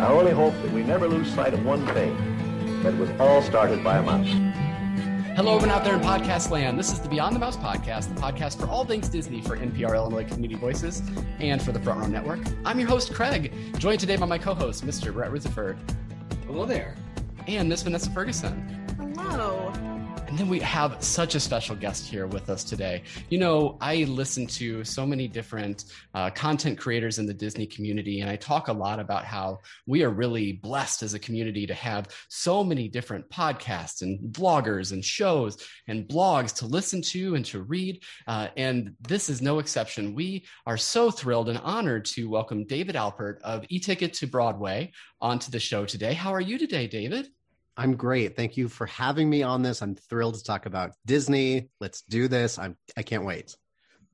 I only hope that we never lose sight of one thing, that it was all started by a mouse. Hello, everyone out there in podcast land. This is the Beyond the Mouse podcast, the podcast for all things Disney for NPR Illinois Community Voices and for the Front Row Network. I'm your host, Craig, joined today by my co host, Mr. Brett Rutherford. Hello there. And Miss Vanessa Ferguson. Hello. And then we have such a special guest here with us today. You know, I listen to so many different uh, content creators in the Disney community, and I talk a lot about how we are really blessed as a community to have so many different podcasts and bloggers and shows and blogs to listen to and to read. Uh, and this is no exception. We are so thrilled and honored to welcome David Alpert of E Ticket to Broadway onto the show today. How are you today, David? I'm great. Thank you for having me on this. I'm thrilled to talk about Disney. Let's do this. I'm I can't wait.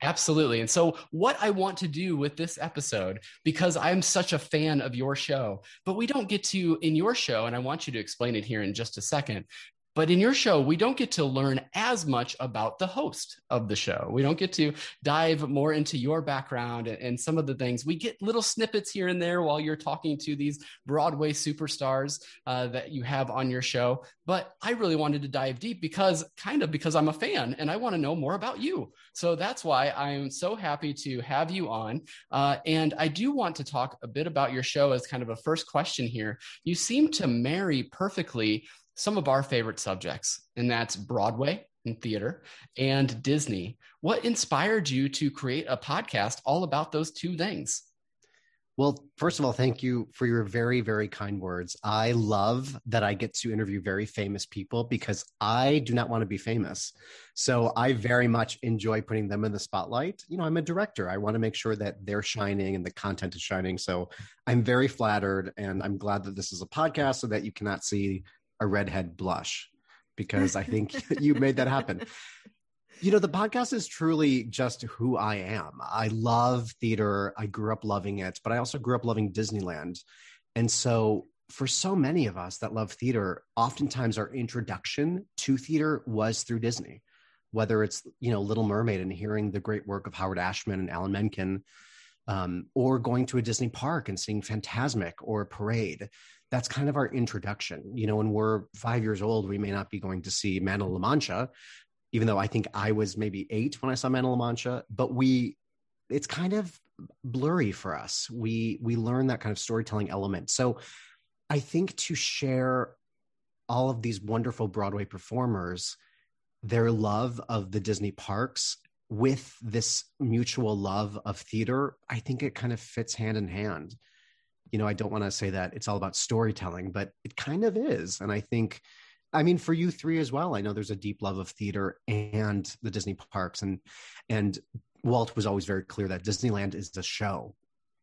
Absolutely. And so, what I want to do with this episode, because I'm such a fan of your show, but we don't get to in your show, and I want you to explain it here in just a second. But in your show, we don't get to learn as much about the host of the show. We don't get to dive more into your background and, and, some of the things. We get little snippets here and there while you're talking to these Broadway superstars uh, that you have on your show. But I really wanted to dive deep because, kind of, because I'm a fan and I want to know more about you. So that's why I'm so happy to have you on. Uh, and I do want to talk a bit about your show as kind of a first question here. You seem to marry perfectly some of our favorite subjects, and that's Broadway and theater and Disney. What inspired you to create a podcast all about those two things? Well, first of all, thank you for your very, very kind words. I love that I get to interview very famous people because I do not want to be famous. So I very much enjoy putting them in the spotlight. You know, I'm a director. I want to make sure that they're shining and the content is shining. So I'm very flattered and I'm glad that this is a podcast so that you cannot see a redhead blush because I think you made that happen. You know, the podcast is truly just who I am. I love theater. I grew up loving it, but I also grew up loving Disneyland. And so, for so many of us that love theater, oftentimes our introduction to theater was through Disney, whether it's, you know, Little Mermaid and hearing the great work of Howard Ashman and Alan Menken, um, or going to a Disney park and seeing Fantasmic or a Parade that's kind of our introduction. You know, when we're five years old, we may not be going to see Man of La Mancha, even though I think I was maybe eight when I saw Man of La Mancha, but we, it's kind of blurry for us. We, we learn that kind of storytelling element. So I think to share all of these wonderful Broadway performers, their love of the Disney parks with this mutual love of theater, I think it kind of fits hand in hand you know, I don't want to say that it's all about storytelling, but it kind of is. And I think, I mean, for you three as well, I know there's a deep love of theater and the Disney parks. And, and Walt was always very clear that Disneyland is the show,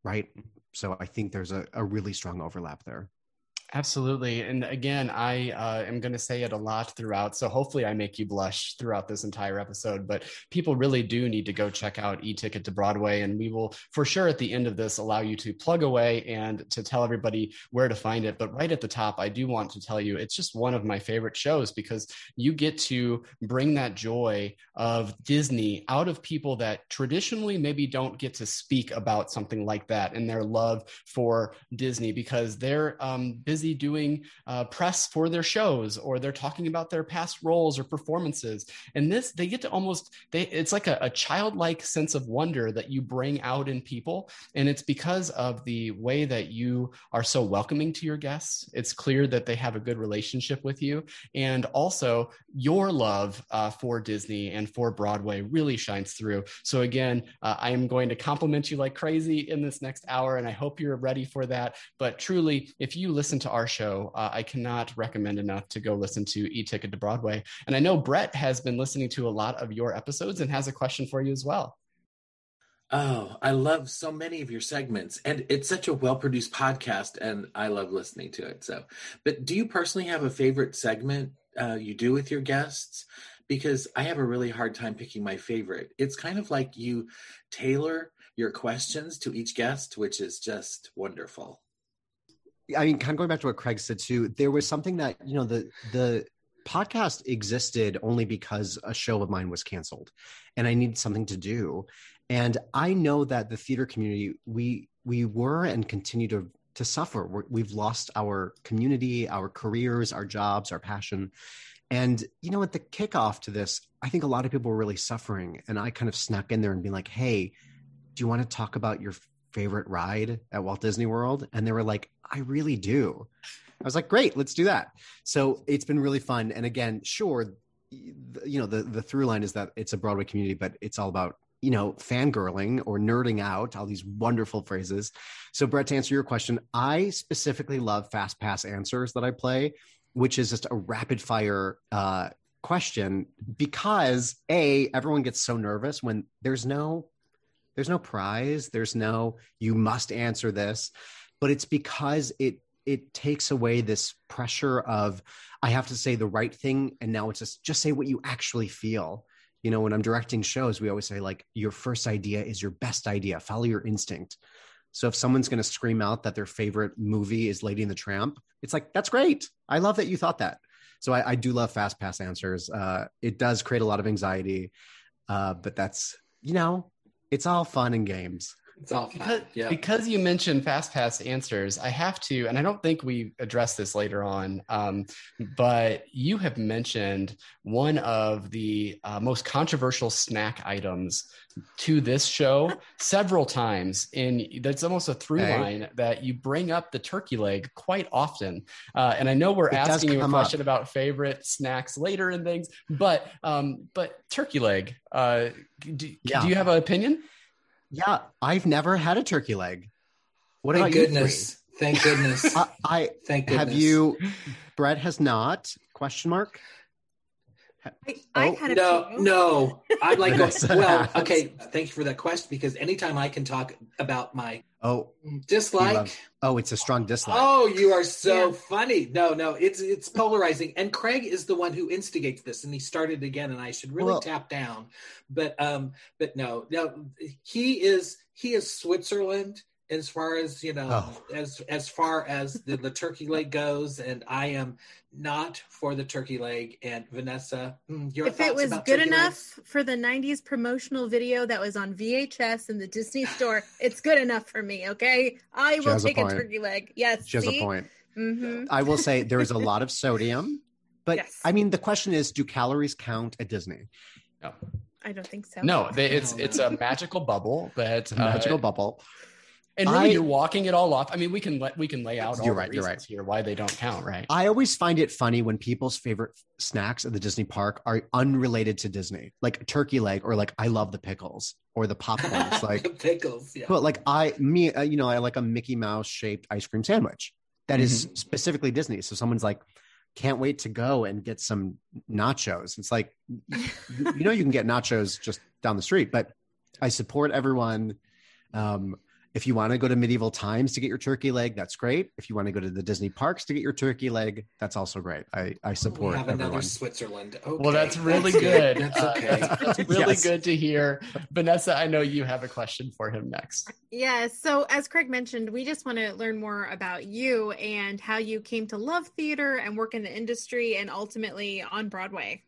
right? So I think there's a, a really strong overlap there. Absolutely. And again, I uh, am going to say it a lot throughout. So hopefully I make you blush throughout this entire episode. But people really do need to go check out E Ticket to Broadway. And we will, for sure, at the end of this, allow you to plug away and to tell everybody where to find it. But right at the top, I do want to tell you it's just one of my favorite shows because you get to bring that joy of Disney out of people that traditionally maybe don't get to speak about something like that and their love for Disney because they're um, busy doing uh, press for their shows or they're talking about their past roles or performances. And this they get to almost they it's like a, a childlike sense of wonder that you bring out in people. And it's because of the way that you are so welcoming to your guests. It's clear that they have a good relationship with you. And also your love uh, for disney and for broadway really shines through. So again uh, i am going to compliment you like crazy in this next hour and i hope you're ready for that. But truly if you listen to our show, uh, I cannot recommend enough to go listen to E Ticket to Broadway. And I know Brett has been listening to a lot of your episodes and has a question for you as well. Oh, I love so many of your segments, and it's such a well produced podcast, and I love listening to it. So, but do you personally have a favorite segment uh, you do with your guests? Because I have a really hard time picking my favorite. It's kind of like you tailor your questions to each guest, which is just wonderful. I mean, kind of going back to what Craig said too, there was something that, you know, the, the, podcast existed only because a show of mine was canceled and I needed something to do. And I know that the theater community, we we were and continue to to suffer. We're, we've lost our community, our careers, our jobs, our passion. And, you know, at the kickoff to this, I think a lot of people were really suffering. And I kind of snuck in there and be like, hey, do you want to talk about your favorite ride at Walt Disney World? And they were like, I really do. I was like, great, let's do that. So it's been really fun. And again, sure, you know, the, the through line is that it's a Broadway community, but it's all about you know, fangirling or nerding out, all these wonderful phrases. So, Brett, to answer your question, I specifically love fast pass answers that I play, which is just a rapid fire uh, question because a everyone gets so nervous when there's no there's no prize, there's no you must answer this, but it's because it it takes away this pressure of I have to say the right thing, and now it's just just say what you actually feel. You know when i'm directing shows we always say like your first idea is your best idea. Follow your instinct. So if someone's going to scream out that their favorite movie is lady and the tramp it's like that's great. I love that you thought that. So i, I do love fast pass answers. Uh, it does create a lot of anxiety uh, but that's you know it's all fun and games it's all because, yeah. because you mentioned fast pass answers, I have to, and I don't think we address this later on, um, but you have mentioned one of the uh, most controversial snack items to this show several times and that's almost a through hey. line that you bring up the turkey leg quite often uh, and i know we're it asking you a question up. about favorite snacks later and things but um, but turkey leg uh, do, yeah. do you have an opinion yeah, I've never had a turkey leg. What Thank goodness. Thank goodness. I, I Thank goodness. have you. Brett has not. Question mark. I, I oh, had a no, few. no. I'd like to. well, okay. Thank you for that question because anytime I can talk about my oh dislike. Love, oh, it's a strong dislike. Oh, you are so yeah. funny. No, no, it's it's polarizing. And Craig is the one who instigates this, and he started again. And I should really well, tap down, but um, but no, no. He is he is Switzerland as far as you know oh. as as far as the, the turkey leg goes and i am not for the turkey leg and vanessa hmm, your if it was good enough legs? for the 90s promotional video that was on vhs in the disney store it's good enough for me okay i will take a, a, turkey leg yes she has see? a point mm-hmm. i will say there is a lot of sodium but yes. i mean the question is do calories count at disney no I don't think so. No, they, it's it's a magical bubble that uh, magical bubble and really, I, you're walking it all off. I mean, we can let we can lay out all you're right, the you're right. here why they don't count, right? I always find it funny when people's favorite snacks at the Disney park are unrelated to Disney, like turkey leg or like I love the pickles or the popcorns, like the pickles. Yeah. But like I, me, uh, you know, I like a Mickey Mouse shaped ice cream sandwich that mm-hmm. is specifically Disney. So someone's like, can't wait to go and get some nachos. It's like, you know, you can get nachos just down the street, but I support everyone. Um, if you want to go to medieval times to get your turkey leg, that's great. If you want to go to the Disney parks to get your turkey leg, that's also great. I, I support. We have everyone. another Switzerland. Okay. Well, that's really that's good. That's okay. Uh, that's, that's, really yes. good to hear. Vanessa, I know you have a question for him next. Yeah. So, as Craig mentioned, we just want to learn more about you and how you came to love theater and work in the industry and ultimately on Broadway.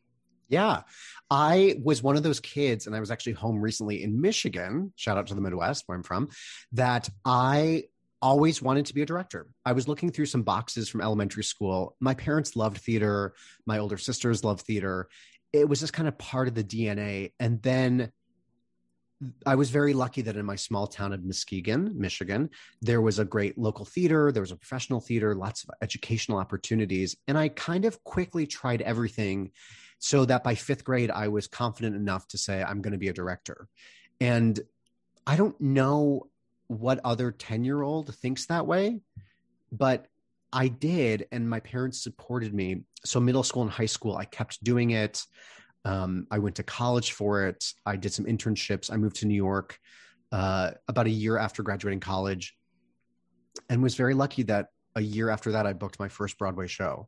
Yeah. I was one of those kids, and I was actually home recently in Michigan, shout out to the Midwest where I'm from, that I always wanted to be a director. I was looking through some boxes from elementary school. My parents loved theater, my older sisters loved theater. It was just kind of part of the DNA. And then I was very lucky that in my small town of Muskegon, Michigan, there was a great local theater, there was a professional theater, lots of educational opportunities. And I kind of quickly tried everything so that by fifth grade, I was confident enough to say, I'm going to be a director. And I don't know what other 10 year old thinks that way, but I did. And my parents supported me. So, middle school and high school, I kept doing it. Um, I went to college for it. I did some internships. I moved to New York uh, about a year after graduating college and was very lucky that a year after that, I booked my first Broadway show.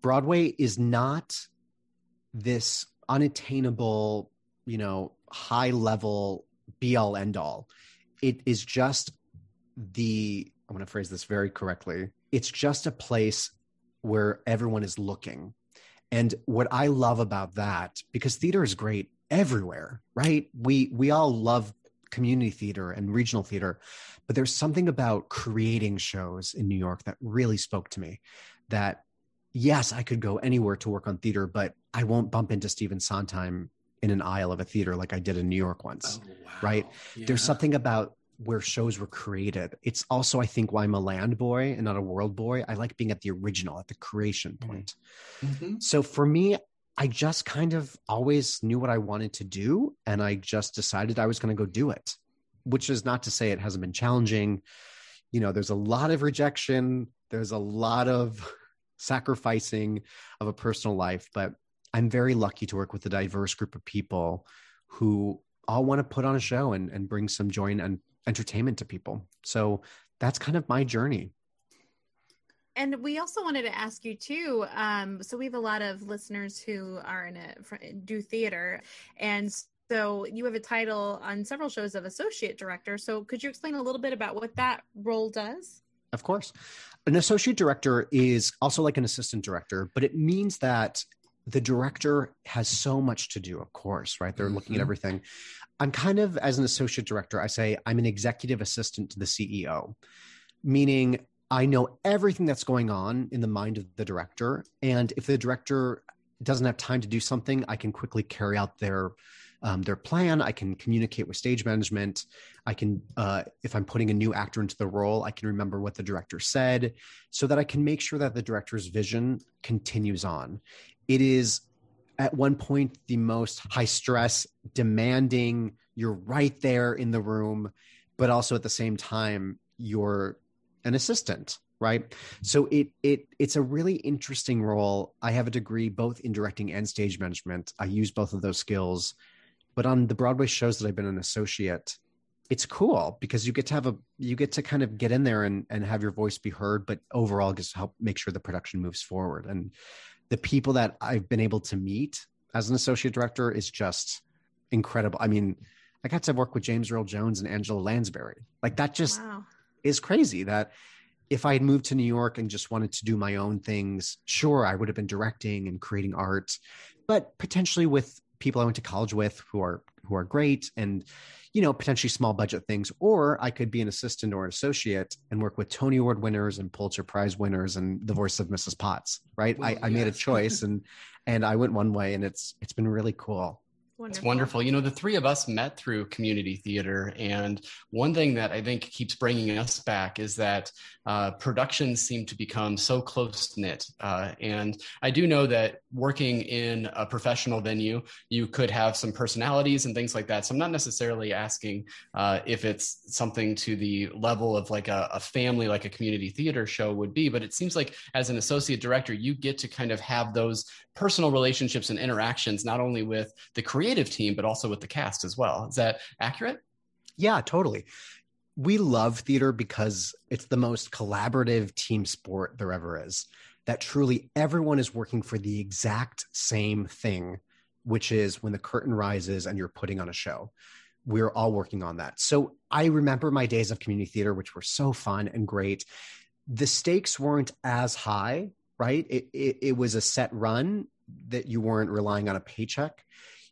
Broadway is not this unattainable, you know, high level be all end all. It is just the, I want to phrase this very correctly. It's just a place where everyone is looking. And what I love about that, because theater is great everywhere, right? We we all love community theater and regional theater. But there's something about creating shows in New York that really spoke to me that yes, I could go anywhere to work on theater, but I won't bump into Stephen Sondheim in an aisle of a theater like I did in New York once. Oh, wow. Right. Yeah. There's something about where shows were created. It's also, I think, why I'm a land boy and not a world boy. I like being at the original, at the creation mm-hmm. point. Mm-hmm. So for me, I just kind of always knew what I wanted to do. And I just decided I was going to go do it, which is not to say it hasn't been challenging. You know, there's a lot of rejection, there's a lot of sacrificing of a personal life, but I'm very lucky to work with a diverse group of people who all want to put on a show and, and bring some joy and entertainment to people. So that's kind of my journey. And we also wanted to ask you too. Um, so we have a lot of listeners who are in a do theater, and so you have a title on several shows of associate director. So could you explain a little bit about what that role does? Of course. An associate director is also like an assistant director, but it means that the director has so much to do, of course, right? They're mm-hmm. looking at mm-hmm. everything. I'm kind of, as an associate director, I say I'm an executive assistant to the CEO, meaning I know everything that's going on in the mind of the director. And if the director doesn't have time to do something, I can quickly carry out their um, their plan. I can communicate with stage management. I can, uh, if I'm putting a new actor into the role, I can remember what the director said so that I can make sure that the director's vision continues on. It is at one point the most high stress, demanding. You're right there in the room, but also at the same time, you're an assistant right so it it it's a really interesting role i have a degree both in directing and stage management i use both of those skills but on the broadway shows that i've been an associate it's cool because you get to have a you get to kind of get in there and and have your voice be heard but overall just help make sure the production moves forward. And the people that i've been able to meet as an associate director is just incredible. I mean i got to work with james earl jones and angela lansbury. Like that just wow. is crazy that if I had moved to New York and just wanted to do my own things, sure, I would have been directing and creating art, but potentially with people I went to college with who are who are great and you know potentially small budget things or i could be an assistant or an associate and work with tony award winners and pulitzer prize winners and the voice of mrs potts right? Well, I, I made a choice and and i went one way and it's it's been really cool Wonderful. It's wonderful. You know, the three of us met through community theater. And one thing that I think keeps bringing us back is that uh, productions seem to become so close knit. Uh, and I do know that working in a professional venue, you could have some personalities and things like that. So I'm not necessarily asking uh, if it's something to the level of like a, a family, like a community theater show would be. But it seems like as an associate director, you get to kind of have those personal relationships and interactions, not only with the creative team, but also with the cast as well. Is that accurate? Yeah, totally. We love theater because it's the most collaborative team sport there ever is. That truly everyone is working for the exact same thing, which is when the curtain rises and you're putting on a show. We're all working on that. So I remember my days of community theater, which were so fun and great. The stakes weren't as high right? It, it, it was a set run that you weren't relying on a paycheck.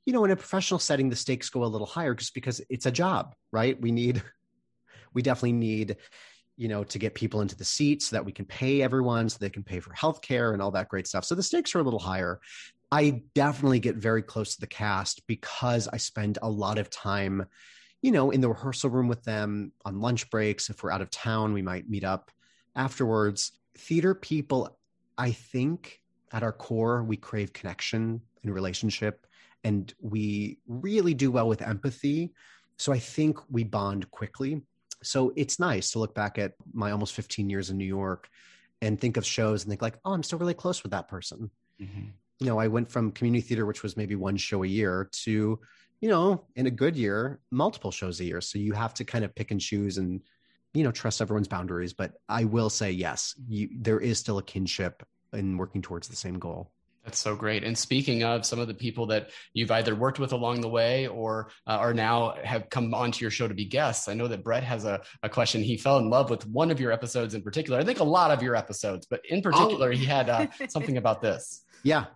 You know, in a professional setting, the stakes go a little higher just because it's a job, right? We need, we definitely need, you know, to get people into the seats so that we can pay everyone so they can pay for healthcare and all that great stuff. So the stakes are a little higher. I definitely get very close to the cast because I spend a lot of time, you know, in the rehearsal room with them on lunch breaks. If we're out of town, we might meet up afterwards. Theater people I think at our core, we crave connection and relationship, and we really do well with empathy. So I think we bond quickly. So it's nice to look back at my almost 15 years in New York and think of shows and think like, oh, I'm still really close with that person. Mm-hmm. You know, I went from community theater, which was maybe one show a year, to, you know, in a good year, multiple shows a year. So you have to kind of pick and choose and you know trust everyone's boundaries but i will say yes you, there is still a kinship in working towards the same goal that's so great. And speaking of some of the people that you've either worked with along the way or uh, are now have come onto your show to be guests, I know that Brett has a, a question. He fell in love with one of your episodes in particular. I think a lot of your episodes, but in particular, oh. he had uh, something about this. Yeah.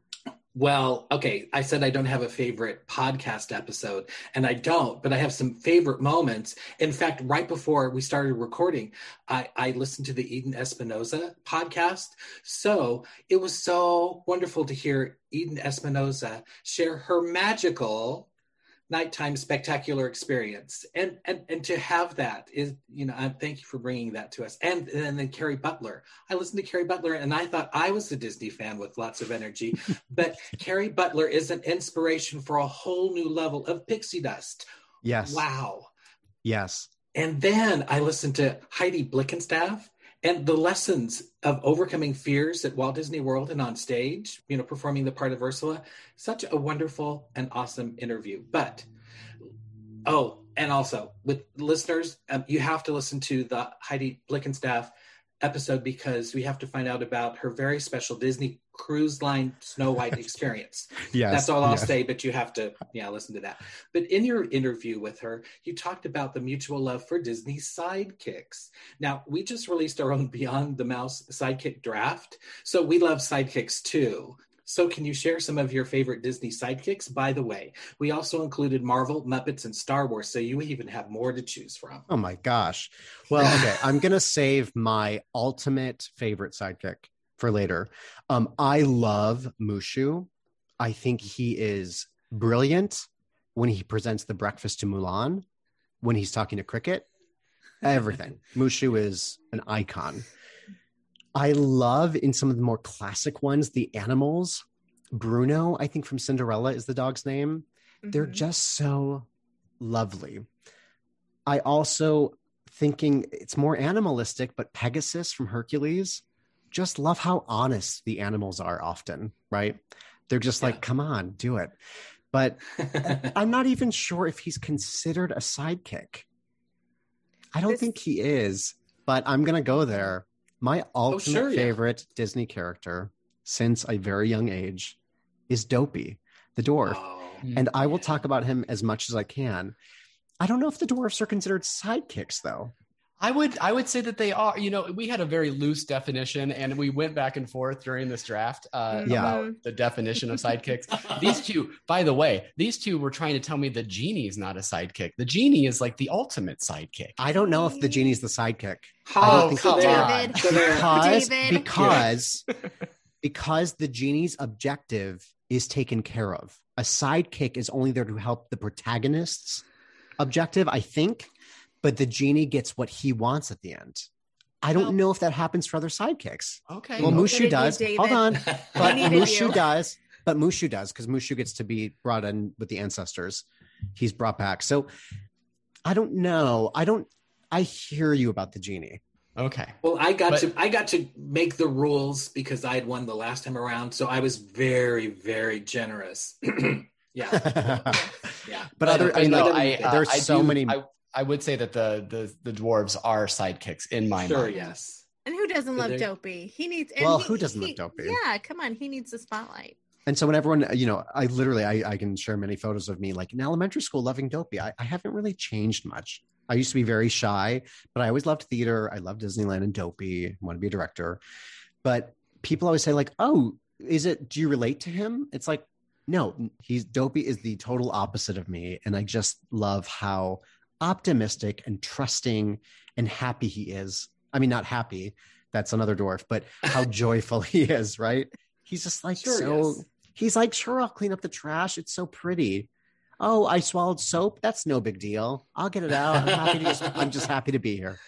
Well, okay. I said I don't have a favorite podcast episode, and I don't, but I have some favorite moments. In fact, right before we started recording, I, I listened to the Eden Espinosa podcast. So it was so wonderful to hear Eden Espinosa share her magical nighttime spectacular experience. And and and to have that is you know I thank you for bringing that to us. And and then Kerry Butler. I listened to Kerry Butler and I thought I was a Disney fan with lots of energy but Kerry Butler is an inspiration for a whole new level of pixie dust. Yes. Wow. Yes. And then I listened to Heidi Blickenstaff and the lessons of overcoming fears at Walt Disney World and on stage, you know, performing the part of Ursula, such a wonderful and awesome interview. But oh, and also with listeners, um, you have to listen to the Heidi Blickenstaff episode because we have to find out about her very special Disney cruise line Snow White experience. yes, That's all I'll yes. say, but you have to, yeah, listen to that. But in your interview with her, you talked about the mutual love for Disney sidekicks. Now, we just released our own Beyond the Mouse sidekick draft. So we love sidekicks too. So, can you share some of your favorite Disney sidekicks? By the way, we also included Marvel, Muppets, and Star Wars, so you even have more to choose from. Oh my gosh. Well, okay. I'm going to save my ultimate favorite sidekick for later. Um, I love Mushu. I think he is brilliant when he presents the breakfast to Mulan, when he's talking to Cricket, everything. Mushu is an icon. I love in some of the more classic ones the animals. Bruno, I think from Cinderella is the dog's name. They're Mhm. just so lovely. I also thinking it's more animalistic, but Pegasus from Hercules, just love how honest the animals are often, right? They're just like, come on, do it. But I'm not even sure if he's considered a sidekick. I don't This- think he is, but I'm going to go there. My oh, ultimate sure, yeah. favorite Disney character since a very young age is Dopey, the dwarf. Oh, hmm. And I will yeah. talk about him as much as I can. I don't know if the dwarfs are considered sidekicks, though. I would I would say that they are. You know, we had a very loose definition, and we went back and forth during this draft uh, Yeah. about the definition of sidekicks. these two, by the way, these two were trying to tell me the genie is not a sidekick. The genie is like the ultimate sidekick. I don't know if the genie's the sidekick. Oh, think come so. on. David. Because David. because because the genie's objective is taken care of. A sidekick is only there to help the protagonist's objective, I think, but the genie gets what he wants at the end. I don't Well- know if that happens for other sidekicks. Okay. Well, He Mushu needed you, does. Hold on, but Mushu you. does. But Mushu does because Mushu gets to be brought in with the ancestors. He's brought back. So I don't know. I don't. I hear you about the genie. okay. Well, I got But- to I got to make the rules because I had won the last time around, so I was very very generous. yeah, yeah. But other, I mean, no, other- I, uh, there's I so do- many. I, I would say that the the the dwarves are sidekicks in my Sure, mind. yes. And who doesn't love There- Dopey? He needs. And Well, he- who doesn't he- love Dopey? Yeah, come on. He needs the spotlight. and so when everyone, you know, I literally, I, I can share many photos of me like in elementary school loving Dopey. I, I haven't really changed much. I used to be very shy, but I always loved theater. I love Disneyland and Dopey. Want to be a director, but people always say like, "Oh, is it? Do you relate to him?" It's like, no, he's Dopey is the total opposite of me, and I just love how optimistic and trusting and happy he is. I mean, not happy. That's another dwarf, but how joyful he is, right? He's just like Sure, so. yes. He's like, sure, I'll clean up the trash. It's so pretty. Oh, I swallowed soap. That's no big deal. I'll get it out. I'm happy to just, I'm just happy to be here.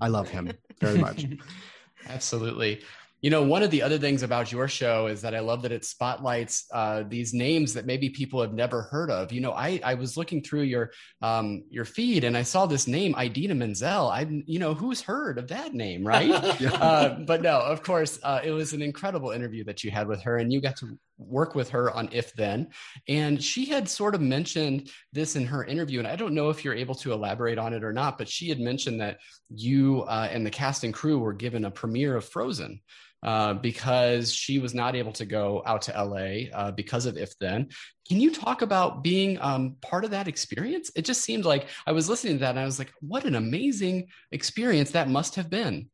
I love him very much. Absolutely. You know, one of the other things about your show is that I love that it spotlights uh, these names that maybe people have never heard of. You know, I I was looking through your um, your feed and I saw this name, Idina Menzel. I, you know, who's heard of that name, right? uh, but no, of course, uh, it was an incredible interview that you had with her, and you got to work with her on If Then. And she had sort of mentioned this in her interview, and I don't know if you're able to elaborate on it or not, but she had mentioned that you uh, and the cast and crew were given a premiere of Frozen. Uh, because she was not able to go out to LA uh, because of If Then. Can you talk about being um, part of that experience? It just seemed like I was listening to that and I was like, what an amazing experience that must have been.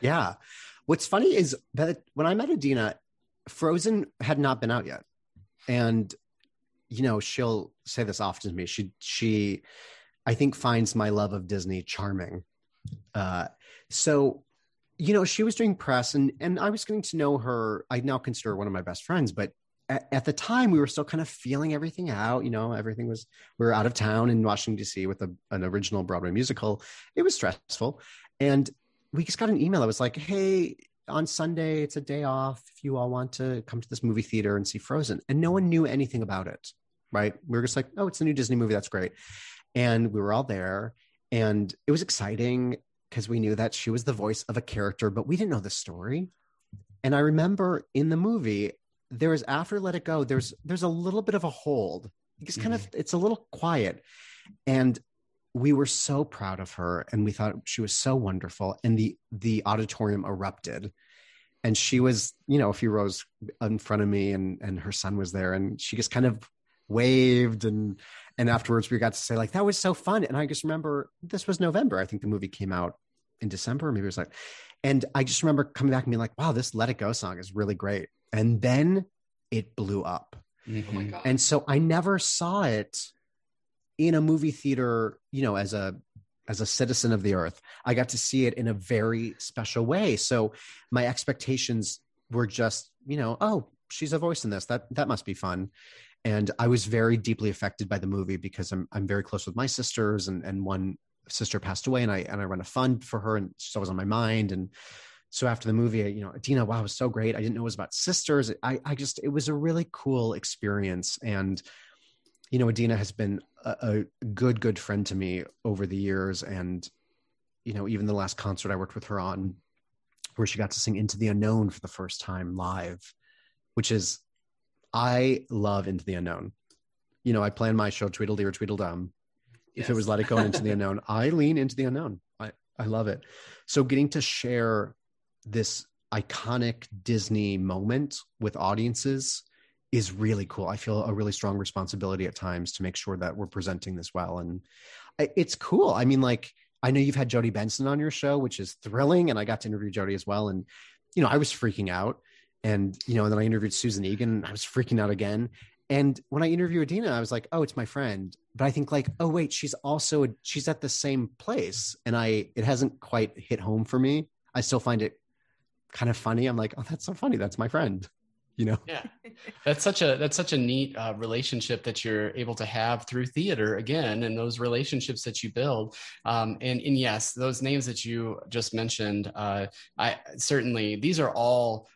Yeah. What's funny is that when I met Idina, Frozen had not been out yet. and you know she'll say this often to me she she i think finds my love of disney charming uh so you know she was doing press and and i was getting to know her i now consider her one of my best friends but at, at the time we were still kind of feeling everything out you know everything was we were out of town in washington d.c with a, an original broadway musical. It was stressful and we just got an email that was like hey on sunday it's a day off if you all want to come to this movie theater and see frozen and no one knew anything about it right? We were just like oh it's a new disney movie that's great and we were all there and it was exciting because we knew that she was the voice of a character but we didn't know the story. And i remember in the movie there was after let it go there's there's a little bit of a hold. It's kind of mm-hmm. it's a little quiet. And we were so proud of her and we thought she was so wonderful and the the auditorium erupted. And she was you know a few rows in front of me and and her son was there and she just kind of waved and and afterwards we got to say like that was so fun. And i just remember this was november i think the movie came out in december maybe it was like and i just remember coming back and being like wow this let it go song is really great. And then it blew up. Mhm. Oh my god. and so i never saw it in a movie theater you know as a as a citizen of the earth. I got to see it in a very special way. So my expectations were just you know oh she's a voice in this. That that must be fun. And i was very deeply affected by the movie because i'm i'm very close with my sisters and and one sister passed away and i and i run a fund for her and she's always on my mind and so after the movie you know Idina wow was so great. I didn't know it was about sisters. I i just it was a really cool experience and you know Idina has been a, a good good friend to me over the years and you know even the last concert i worked with her on where she got to sing into the unknown for the first time live which is i love into the unknown. You know i plan my show tweedledee or tweedledum if it was let it go into the unknown. I lean into the unknown. I i love it. So getting to share this iconic disney moment with audiences is really cool. I feel a really strong responsibility at times to make sure that we're presenting this well. And it's cool. I mean like i know you've had jodi benson on your show which is thrilling and i got to interview jodi as well. And you know i was freaking out. And you know and then i interviewed susan egan and i was freaking out again and when i interviewed Idina i was like oh it's my friend. But i think like oh wait she's also she's at the same place. And i it hasn't quite hit home for me. I still find it kind of funny. I'm like oh that's so funny. That's my friend you know? Yeah, that's such a that's such a neat uh, relationship that you're able to have through theater again, and those relationships that you build. Um, and and yes, those names that you just mentioned, uh, I certainly these are all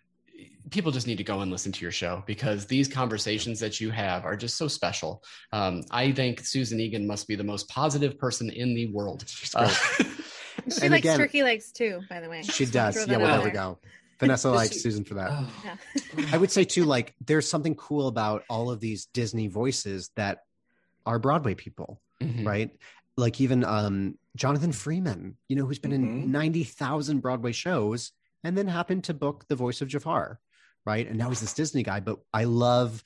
people just need to go and listen to your show because these conversations that you have are just so special. Um, I think Susan Egan must be the most positive person in the world. Uh. She And likes again- turkey legs too, by the way. she does yeah that well out there we go vanessa likes she- susan for that Oh. Yeah. I would say too, like there's something cool about all of these Disney voices that are Broadway people, Mhm. right? Like even um, Jonathan Freeman, you know, who's been Mhm. in ninety thousand Broadway shows, and then happened to book the voice of Jafar, right? And now he's this Disney guy. But I love,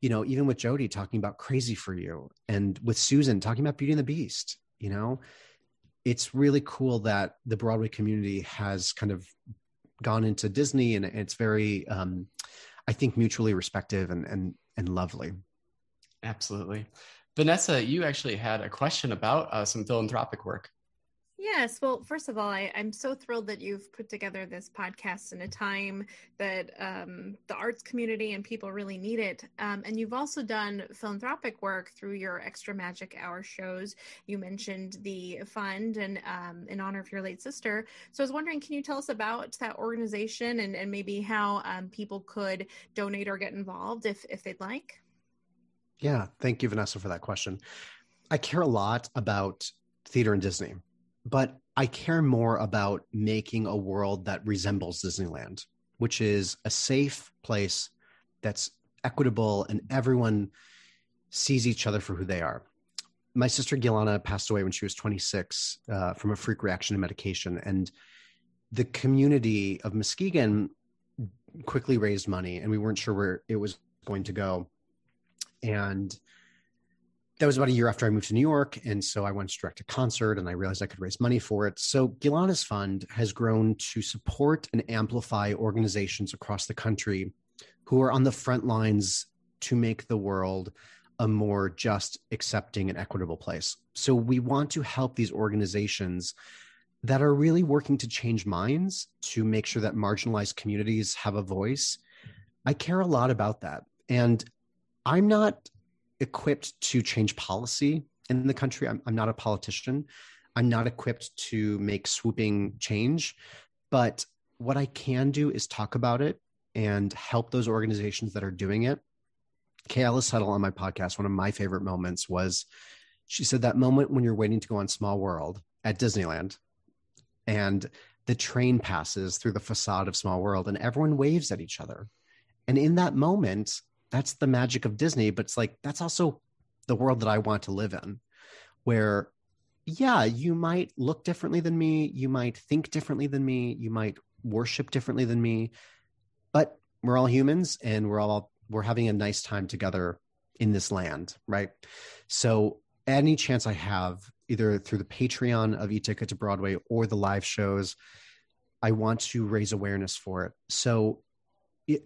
you know, even with Jodi talking about Crazy for You, and with Susan talking about Beauty and the Beast, you know, it's really cool that the Broadway community has kind of gone into Disney, and it's very, um, I think, mutually respective and and and lovely. Absolutely. Vanessa, you actually had a question about uh, some philanthropic work. Yes. Well, first of all, I, I'm so thrilled that you've put together this podcast in a time that um, the arts community and people really need it. Um, and you've also done philanthropic work through your Extra Magic Hour shows. You mentioned the fund and um, in honor of your late sister. So I was wondering, can you tell us about that organization and, and maybe how um, people could donate or get involved if, if they'd like? Yeah, thank you, Vanessa, for that question. I care a lot about theater and Disney, but I care more about making a world that resembles Disneyland, which is a safe place that's equitable and everyone sees each other for who they are. My sister Gilana passed away when she was 26 uh, from a freak reaction to medication, and the community of Muskegon quickly raised money, and we weren't sure where it was going to go and that was about a year after I moved to New York. And so I went to direct a concert and I realized I could raise money for it. So Gilana's Fund has grown to support and amplify organizations across the country who are on the front lines to make the world a more just, accepting, and equitable place. So we want to help these organizations that are really working to change minds to make sure that marginalized communities have a voice. I care a lot about that. And I'm not equipped to change policy in the country. I'm, I'm not a politician. I'm not equipped to make swooping change. But what I can do is talk about it and help those organizations that are doing it. Keala Settle on my podcast, one of my favorite moments was she said that moment when you're waiting to go on Small World at Disneyland and the train passes through the facade of Small World and everyone waves at each other. And in that moment, that's the magic of Disney, but it's like that's also the world that I want to live in, where yeah, you might look differently than me, you might think differently than me, you might worship differently than me, but we're all humans and we're all we're having a nice time together in this land, right? So any chance I have, either through the Patreon of e-ticket to Broadway or the live shows, I want to raise awareness for it. So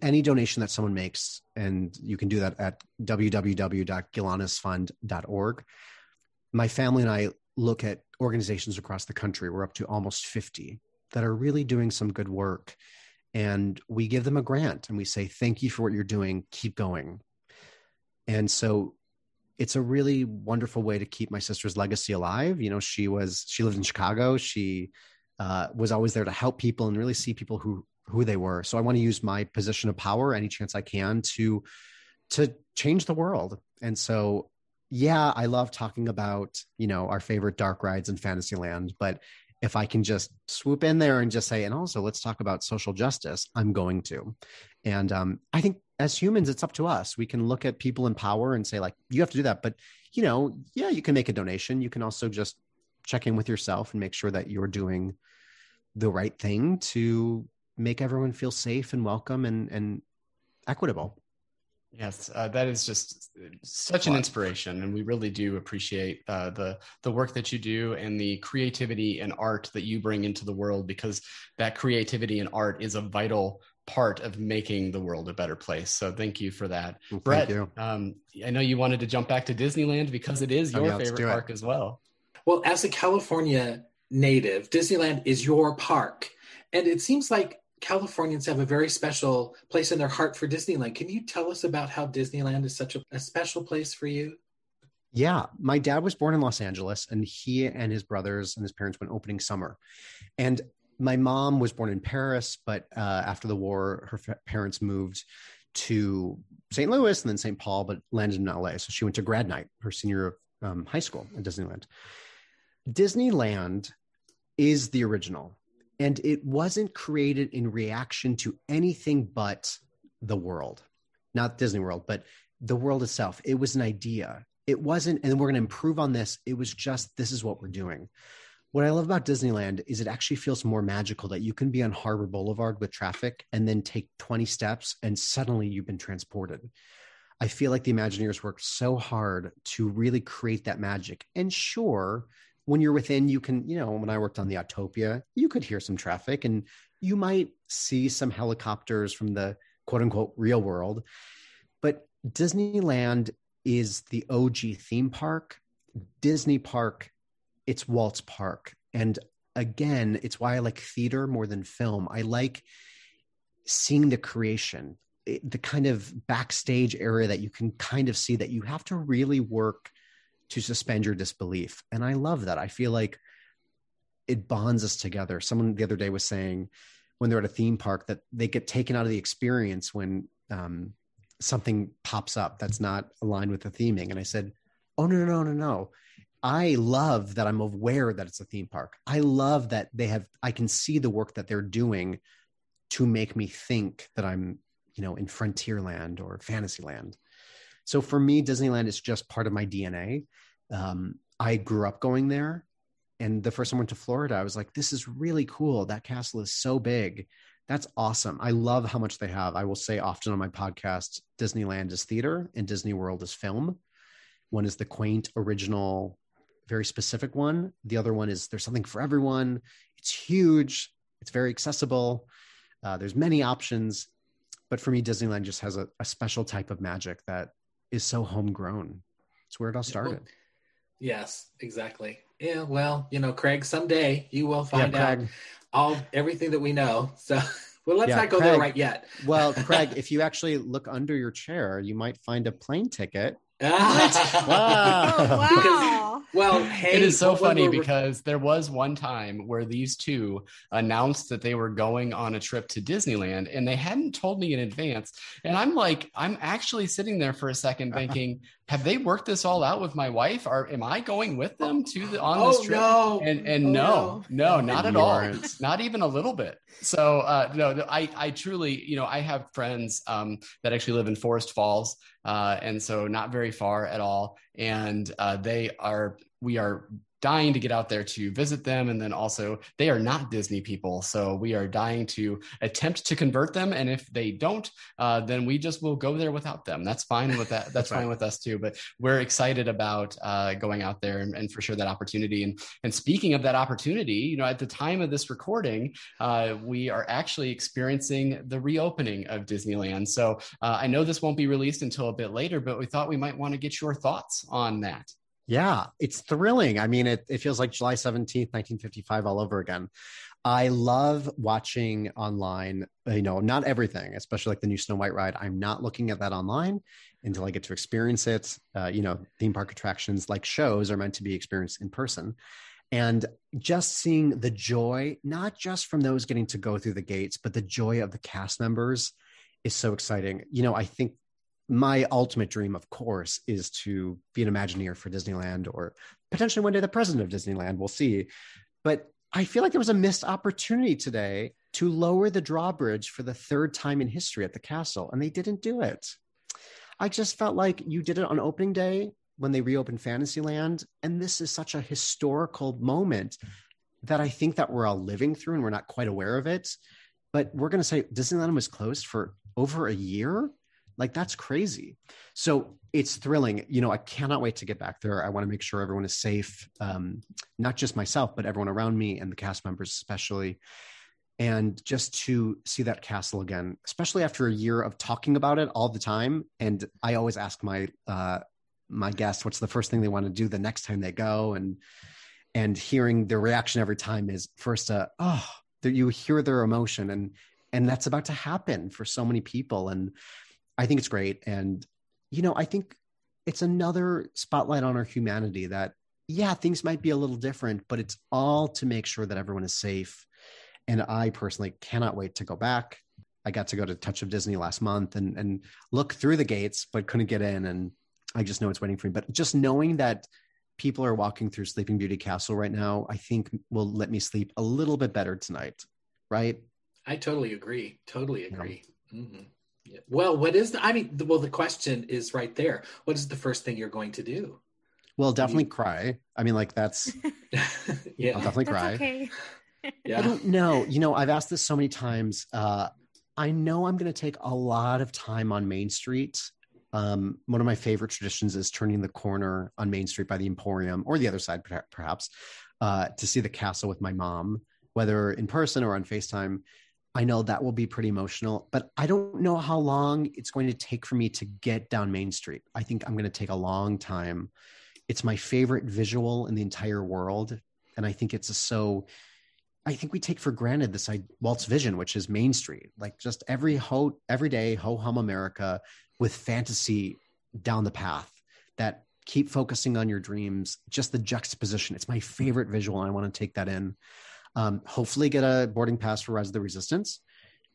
any donation that someone makes, and you can do that at www.gilanasfund.org. My family and I look at organizations across the country. We're up to almost 50 that are really doing some good work. And we give them a grant and we say, thank you for what you're doing. Keep going. And so it's a really wonderful way to keep my sister's legacy alive. You know, she was, she lived in Chicago. She uh, was always there to help people and really see people who, who they were. So I want to use my position of power any chance I can to, to change the world. And so yeah, I love talking about, you know, our favorite dark rides in Fantasyland, but if I can just swoop in there and just say, and also let's talk about social justice, I'm going to. And um, I think as humans, it's up to us. We can look at people in power and say, like, you have to do that. But, you know, yeah, you can make a donation. You can also just check in with yourself and make sure that you're doing the right thing to make everyone feel safe and welcome and, and equitable. Yes, uh, that is just such an inspiration, and we really do appreciate uh, the the work that you do and the creativity and art that you bring into the world. Because that creativity and art is a vital part of making the world a better place. So thank you for that, well, Brett. Um, I know you wanted to jump back to Disneyland because it is your oh, yeah, favorite park as well. Well, as a California native, Disneyland is your park, and it seems like Californians have a very special place in their heart for Disneyland. Can you tell us about how Disneyland is such a, a, special place for you? Yeah, my dad was born in Los Angeles, and he and his brothers and his parents went opening summer. And my mom was born in Paris, but uh, after the war, her f- parents moved to St. Louis and then St. Paul, but landed in LA. So she went to grad night, her senior um, high school at Disneyland. Disneyland is the original and it wasn't created in reaction to anything but the world. Not disney world but the world itself. It was an idea. It wasn't and we're going to improve on this. It was just this is what we're doing. What i love about disneyland is it actually feels more magical that you can be on harbor boulevard with traffic and then take 20 steps and suddenly you've been transported. I feel like the imagineers worked so hard to really create that magic. And sure when you're within, you can, you know, when I worked on the Autopia, you could hear some traffic and you might see some helicopters from the quote unquote real world. But Disneyland is the OG theme park. Disney Park, it's Walt's Park. And again, it's why I like theater more than film. I like seeing the creation, the kind of backstage area that you can kind of see that you have to really work to suspend your disbelief. And I love that. I feel like it bonds us together. Someone the other day was saying when they're at a theme park that they get taken out of the experience when um, something pops up that's not aligned with the theming. And I said, Oh, no, no, no, no, no. I love that I'm aware that it's a theme park. I love that they have, I can see the work that they're doing to make me think that I'm, you know, in Frontierland or Fantasyland. So for me, Disneyland is just part of my DNA. Um, I grew up going there. And the first time I went to Florida, I was like, this is really cool. That castle is so big. That's awesome. I love how much they have. I will say often on my podcast Disneyland is theater and Disney World is film. One is the quaint, original, very specific one. The other one is there's something for everyone. It's huge, it's very accessible. Uh, there's many options but for me, Disneyland just has a, a special type of magic that is so homegrown. It's where it all started. Yes, exactly. Yeah, well, you know, Craig, someday you will find yeah, out all everything that we know. So well, let's yeah, not go Craig, there right yet. well, Craig, if you actually look under your chair, you might find a plane ticket. Wow. Oh, wow. Well, hey, it is so funny because there was one time where these two announced that they were going on a trip to Disneyland and they hadn't told me in advance. And I'm like, I'm actually sitting there for a second thinking, have they worked this all out with my wife? Or am I going with them to the on oh, this trip? No. And and oh, no, no, no, not at all. Not even a little bit. So uh, no, no, I I truly, you know, I have friends um, that actually live in Forest Falls, uh, and so not very far at all. And uh, they are we are dying to get out there to visit them. And then also, they are not Disney people. So we are dying to attempt to convert them. And if they don't, uh, then we just will go there without them. That's fine with that. That's fine with us too. But we're excited about uh, going out there and, and, for sure that opportunity. And, and speaking of that opportunity, you know, at the time of this recording, uh, we are actually experiencing the reopening of Disneyland. So uh, I know this won't be released until a bit later, but we thought we might want to get your thoughts on that. Yeah, it's thrilling. I mean, it, it feels like July 17th, 1955 all over again. I love watching online, you know, not everything, especially like the new Snow White ride. I'm not looking at that online until I get to experience it. Uh, you know, theme park attractions like shows are meant to be experienced in person. And just seeing the joy, not just from those getting to go through the gates, but the joy of the cast members is so exciting. You know, I think my ultimate dream, of course, is to be an Imagineer for Disneyland or potentially one day the president of Disneyland. We'll see. But I feel like there was a missed opportunity today to lower the drawbridge for the third time in history at the castle, and they didn't do it. I just felt like you did it on opening day when they reopened Fantasyland, and this is such a historical moment that I think that we're all living through and we're not quite aware of it. But we're going to say Disneyland was closed for over a year like that's crazy. So it's thrilling. You know, I cannot wait to get back there. I want to make sure everyone is safe, um, not just myself, but everyone around me and the cast members, especially. And just to see that castle again, especially after a year of talking about it all the time. And I always ask my uh, my guests, what's the first thing they want to do the next time they go, and and hearing their reaction every time is first, uh, oh, you hear their emotion, and and that's about to happen for so many people, and I think it's great. And, you know, I think it's another spotlight on our humanity that, yeah, things might be a little different, but it's all to make sure that everyone is safe. And I personally cannot wait to go back. I got to go to Touch of Disney last month and, and look through the gates, but couldn't get in. And I just know it's waiting for me. But just knowing that people are walking through Sleeping Beauty Castle right now, I think will let me sleep a little bit better tonight. Right. I totally agree. Totally agree. Yeah. Mm-hmm. Well, what is the? I mean, the, well, the question is right there. What is the first thing you're going to do? Well, definitely you... cry. I mean, like that's. yeah, I'll definitely cry. Okay. yeah. I don't know. You know, I've asked this so many times. Uh, I know I'm going to take a lot of time on Main Street. Um, one of my favorite traditions is turning the corner on Main Street by the Emporium or the other side, perhaps, uh, to see the castle with my mom, whether in person or on FaceTime. I know that will be pretty emotional, but I don't know how long it's going to take for me to get down Main Street. I think I'm going to take a long time. It's my favorite visual in the entire world. And I think it's so, I think we take for granted this I, Walt's vision, which is Main Street, like just every ho, every day, ho hum America with fantasy down the path that keep focusing on your dreams, just the juxtaposition. It's my favorite visual. And I want to take that in. Um, hopefully, get a boarding pass for Rise of the Resistance.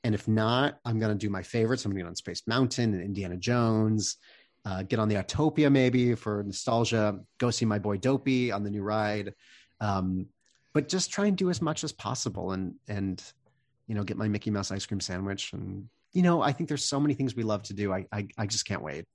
And if not, I'm going to do my favorites. I'm going to get on Space Mountain and Indiana Jones. Uh, get on the Autopia maybe for nostalgia. Go see my boy Dopey on the new ride. Um, but just try and do as much as possible and and you know get my Mickey Mouse ice cream sandwich and you know I think there's so many things we love to do. I I, I just can't wait.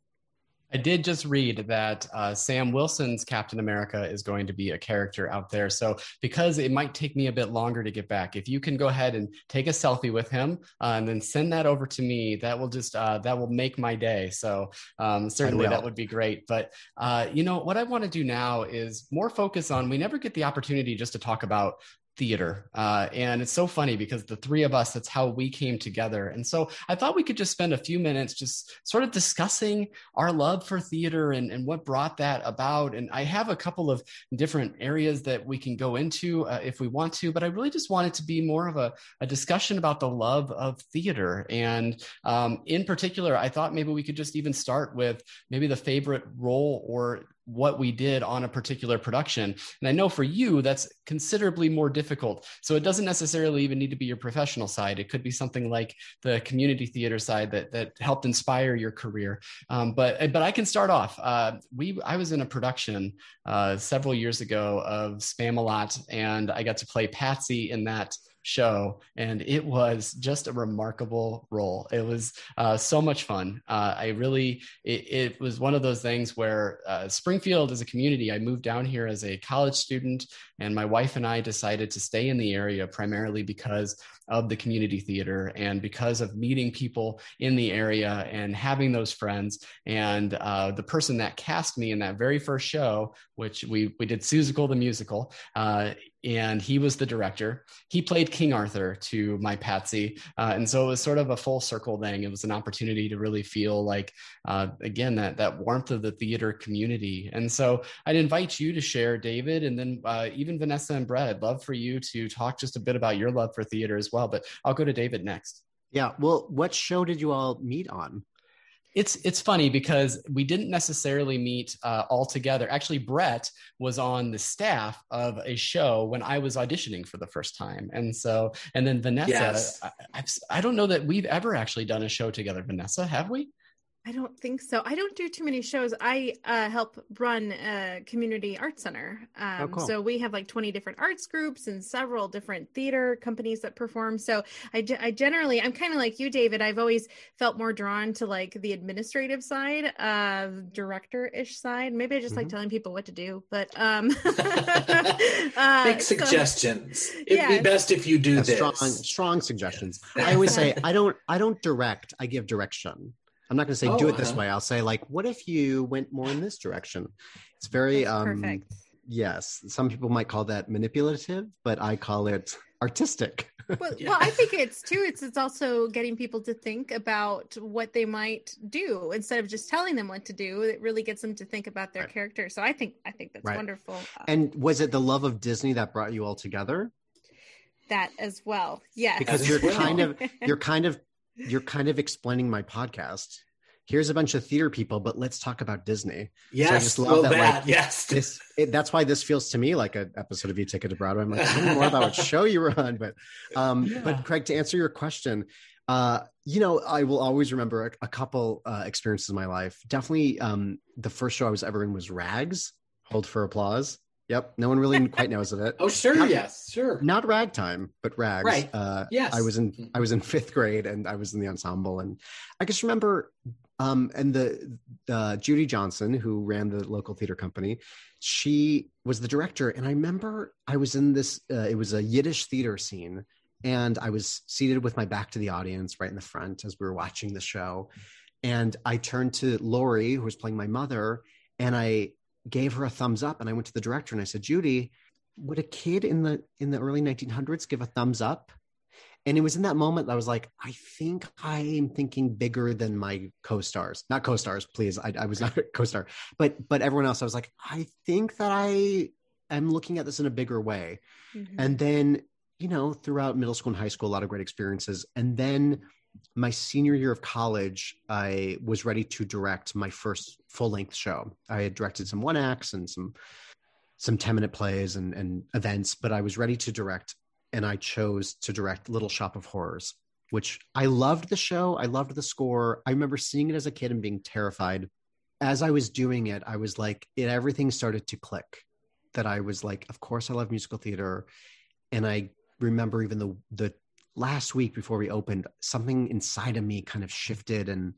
I did just read that uh, Sam Wilson's Captain America is going to be a character out there. So, because it might take me a bit longer to get back, if you can go ahead and take a selfie with him uh, and then send that over to me, that will just uh, that will make my day. So, um, certainly that would be great. But uh, you know what I want to do now is more focus on. We never get the opportunity just to talk about theater. Uh, and it's so funny because the three of us, that's how we came together. And so I thought we could just spend a few minutes just sort of discussing our love for theater and, and what brought that about. And I have a couple of different areas that we can go into uh, if we want to, but I really just want it to be more of a, a discussion about the love of theater. And um, in particular, I thought maybe we could just even start with maybe the favorite role or what we did on a particular production. And I know for you, that's considerably more difficult. So it doesn't necessarily even need to be your professional side. It could be something like the community theater side that, that helped inspire your career. Um, but, but I can start off. Uh, we, I was in a production uh, several years ago of Spamalot, and I got to play Patsy in that show, and it was just a remarkable role. It was uh, so much fun. Uh, I really, it, it, was one of those things where uh, Springfield is a community. I moved down here as a college student, and my wife and I decided to stay in the area primarily because of the community theater and because of meeting people in the area and having those friends. And uh, the person that cast me in that very first show, which we we did Seussical the musical, uh, and he was the director. He played King Arthur to my Patsy, uh, and so it was sort of a full circle thing. It was an opportunity to really feel like, uh, again, that that warmth of the theater community. And so I'd invite you to share, David, and then uh, even Vanessa and Brett. I'd love for you to talk just a bit about your love for theater as well. But I'll go to David next. Yeah. Well, what show did you all meet on? It's it's funny because we didn't necessarily meet uh, all together. Actually, Brett was on the staff of a show when I was auditioning for the first time, and so and then Vanessa. Yes. I, I've, I don't know that we've ever actually done a show together. Vanessa, have we? I don't think so. I don't do too many shows. I uh, help run a community art center. Oh, um, oh, cool. So we have like 20 different arts groups and several different theater companies that perform. So I, I generally, I'm kind of like you, David. I've always felt more drawn to like the administrative side, uh, director ish side. Maybe I just mm-hmm. like telling people what to do, but um, uh, make suggestions. So, It'd yeah. be best if you do yeah, this. Strong, strong suggestions. I always say I don't. I don't direct. I give direction. I'm not going to say oh, do it this way. I'll say like, what if you went more in this direction? It's very um perfect. yes. Some people might call that manipulative, but I call it artistic. well, yeah. well, I think it's too. It's it's also getting people to think about what they might do instead of just telling them what to do. It really gets them to think about their right. character. So I think I think that's right. wonderful. And was it the love of Disney that brought you all together? That as well. Yes. Because you're kind of you're kind of you're kind of explaining my podcast. Here's a bunch of theater people, but let's talk about Disney. Yes, so I just love that. that. Like, yes, this, it, that's why this feels to me like an episode of E-Ticket to Broadway. I'm like, tell me more about what show you were on. But, um, yeah. but Craig, to answer your question, uh, you know, I will always remember a, a couple uh, experiences in my life. Definitely, um, the first show I was ever in was Rags. Hold for applause. Yep. No one really quite knows of it. oh, sure. Not, yes. Sure. Not ragtime, but rags. Right. Uh, yes. I was in mm-hmm. I was in fifth grade and I was in the ensemble and I just remember um, and the uh, Judy Johnson who ran the local theater company, she was the director and I remember I was in this. Uh, it was a Yiddish theater scene and I was seated with my back to the audience right in the front as we were watching the show, and I turned to Lori who was playing my mother and I gave her a thumbs up and I went to the director and I said, Judy, would a kid in the in the early 1900s give a thumbs up? And it was in that moment that I was like, I think I am thinking bigger than my co-stars. Not co-stars, please. I, I was not a co-star, but but everyone else. I was like, I think that I am looking at this in a bigger way. Mm-hmm. And then, you know, throughout middle school and high school, a lot of great experiences. And then my senior year of college, I was ready to direct my first full length show. I had directed some one acts and some some 10 minute plays and, and events, but I was ready to direct and I chose to direct Little Shop of Horrors, which I loved the show. I loved the score. I remember seeing it as a kid and being terrified. As I was doing it, I was like, it, everything started to click. That I was like, of course I love musical theater. And I remember even the the last week before we opened, something inside of me kind of shifted and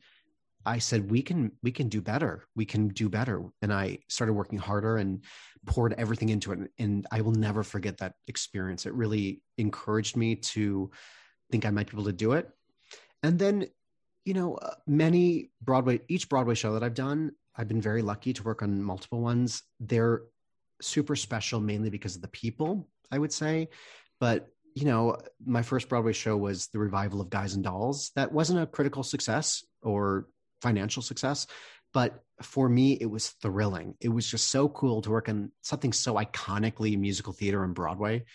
I said, we can, we can do better. We can do better. And I started working harder and poured everything into it. And I will never forget that experience. It really encouraged me to think I might be able to do it. And then, you know, uh, many Broadway, each Broadway show that I've done, I've been very lucky to work on multiple ones. They're super special mainly because of the people, I would say but you know, my first Broadway show was the revival of Guys and Dolls. That wasn't a critical success or financial success, but for me, it was thrilling. It was just so cool to work on something so iconically musical theater and Broadway.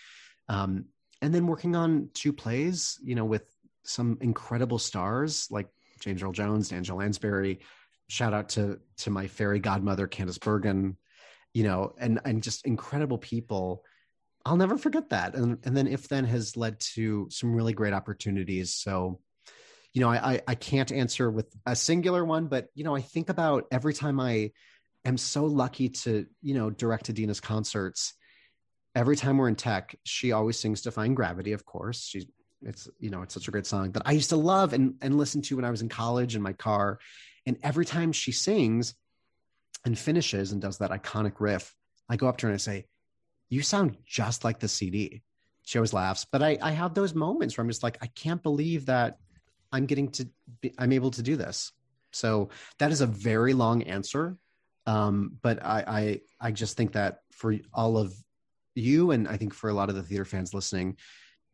Um, and then working on two plays, you know, with some incredible stars like James Earl Jones, Angela Lansbury. Shout out to to my fairy godmother, Candice Bergen, you know, and and just incredible people I'll never forget that. And and then if then has led to some really great opportunities. So, you know, I, I I can't answer with a singular one, but you know, I think about every time I am so lucky to, you know, direct Idina's concerts. Every time we're in tech, she always sings Defying Gravity, of course. She's it's you know, it's such a great song that I used to love and and listen to when I was in college in my car. And every time she sings and finishes and does that iconic riff, I go up to her and I say, you sound just like the CD. She always laughs, but I, I have those moments where I'm just like, I can't believe that I'm getting to, be, I'm able to do this. So that is a very long answer. Um, but I, I, I just think that for all of you, and I think for a lot of the theater fans listening,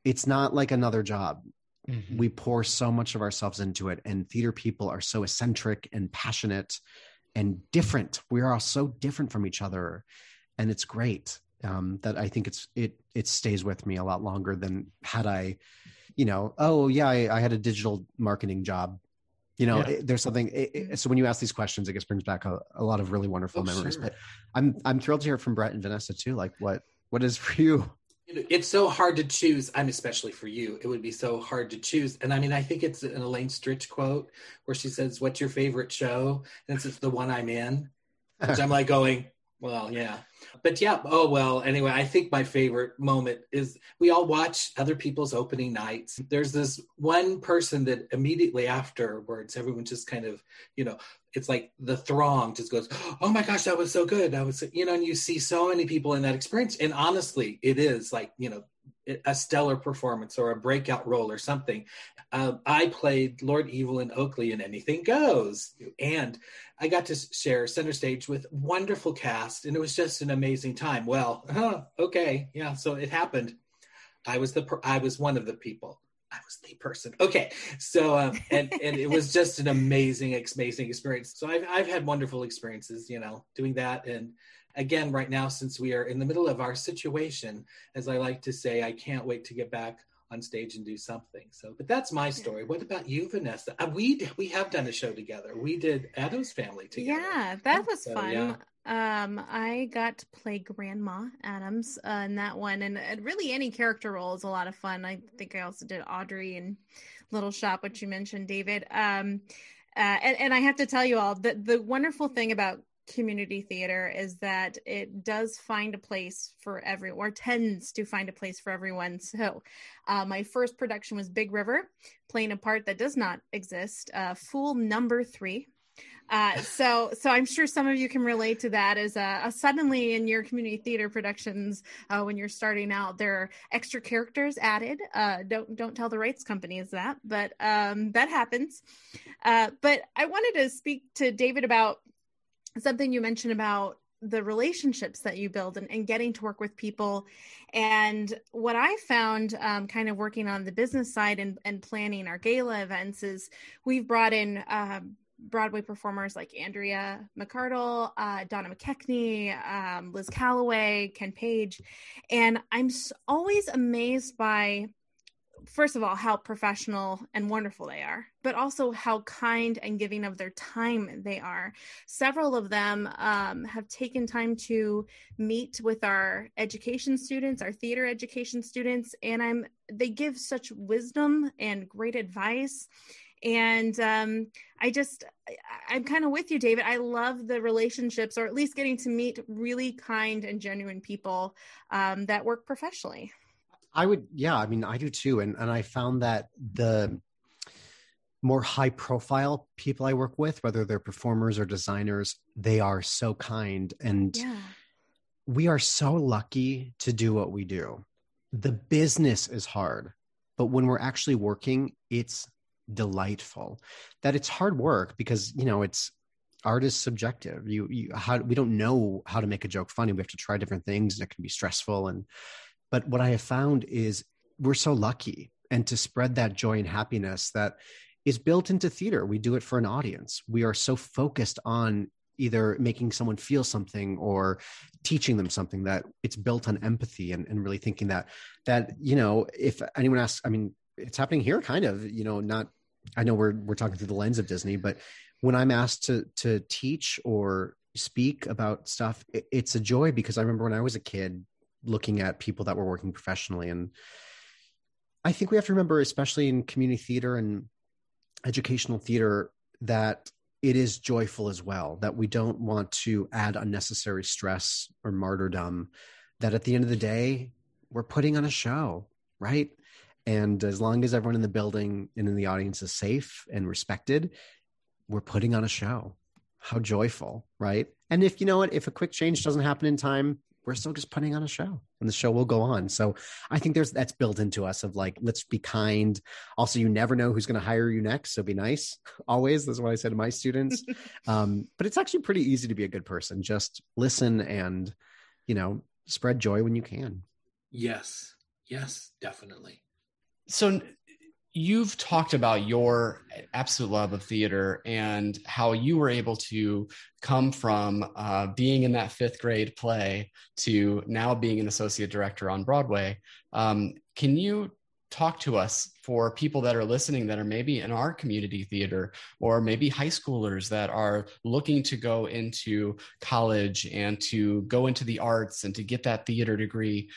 it's not like another job. Mm-hmm. We pour so much of ourselves into it, and theater people are so eccentric and passionate and different. We are all so different from each other, and it's great um, that I think it's it it stays with me a lot longer than had I, you know, oh yeah, I, I had a digital marketing job. You know, yeah. it, there's something. It, it, so when you ask these questions, I guess brings back a, a lot of really wonderful oh, memories. Sure. But I'm I'm thrilled to hear from Brett and Vanessa too. Like what what is for you? It's so hard to choose. I'm especially for you. It would be so hard to choose. And I mean, I think it's an Elaine Stritch quote where she says, "What's your favorite show?" And it's the one I'm in. Which I'm like going, well, yeah. But yeah, oh well, anyway, I think my favorite moment is we all watch other people's opening nights. There's this one person that immediately afterwards, everyone just kind of, you know, it's like the throng just goes, Oh my gosh, that was so good. That was, you know, and you see so many people in that experience. And honestly, it is like, you know, a stellar performance or a breakout role or something. Uh, I played Lord Evelyn Oakleigh in Anything Goes, and I got to share center stage with wonderful cast, and it was just an amazing time. Well, huh, okay, yeah, so it happened. I was the per- I was one of the people. I was the person. Okay, so um, and and it was just an amazing, amazing experience. So I've I've had wonderful experiences, you know, doing that and again, right now, since we are in the middle of our situation, as I like to say, I can't wait to get back on stage and do something. So, but that's my story. What about you, Vanessa? Uh, we we have done a show together. We did Addams Family together. Yeah, that was so, fun. Yeah. Um, I got to play Grandma Addams uh, in that one, and really any character role is a lot of fun. I think I also did Audrey and Little Shop, which you mentioned, David. Um, uh, and, and I have to tell you all that the wonderful thing about community theater is that it does find a place for everyone or tends to find a place for everyone. So uh, my first production was big river playing a part that does not exist uh, fool number three. Uh, so so i'm sure some of you can relate to that as a, a suddenly in your community theater productions uh, when you're starting out there are extra characters added. Uh, don't don't tell the rights companies that but um, that happens. Uh, but i wanted to speak to david about something you mentioned about the relationships that you build and, and, getting to work with people. And what I found um, kind of working on the business side and, and, planning our gala events is we've brought in uh, Broadway performers like Andrea McArdle, uh, Donna McKechnie, um, Liz Callaway, Ken Page. And I'm always amazed by first of all how professional and wonderful they are but also how kind and giving of their time they are. Several of them um, have taken time to meet with our education students our theater education students and i'm they give such wisdom and great advice. And um, i just I, i'm kind of with you david. I love the relationships or at least getting to meet really kind and genuine people um, that work professionally I would, yeah, I mean, I do too. And, and I found that the more high profile people I work with, whether they're performers or designers, they are so kind. And yeah. we are so lucky to do what we do. The business is hard, but when we're actually working, it's delightful. That it's hard work because, you know, it's, art is subjective you you how we don't know how to make a joke funny we have to try different things and it can be stressful and But what I have found is we're so lucky and to spread that joy and happiness that is built into theater. We do it for an audience. We are so focused on either making someone feel something or teaching them something that it's built on empathy and, and really thinking that that you know if anyone asks i mean it's happening here kind of you know not i know we're we're talking through the lens of disney but when i'm asked to to teach or speak about stuff it, it's a joy because i remember when i was a kid looking at people that were working professionally. And i think we have to remember especially in community theater and educational theater that it is joyful as well that we don't want to add unnecessary stress or martyrdom that at the end of the day we're putting on a show right? And as long as everyone in the building and in the audience is safe and respected we're putting on a show. How joyful right? And if you know what if a quick change doesn't happen in time we're still just putting on a show and the show will go on. So i think there's that's built into us of like let's be kind. Also you never know who's going to hire you next so be nice. Always that's what i said to my students. Um, but it's actually pretty easy to be a good person. Just listen and you know spread joy when you can. Yes. Yes definitely. So you've talked about your absolute love of theater and how you were able to come from uh, being in that fifth grade play to now being an associate director on Broadway. Um, can you talk to us for people that are listening that are maybe in our community theater or maybe high schoolers that are looking to go into college and to go into the arts and to get that theater degree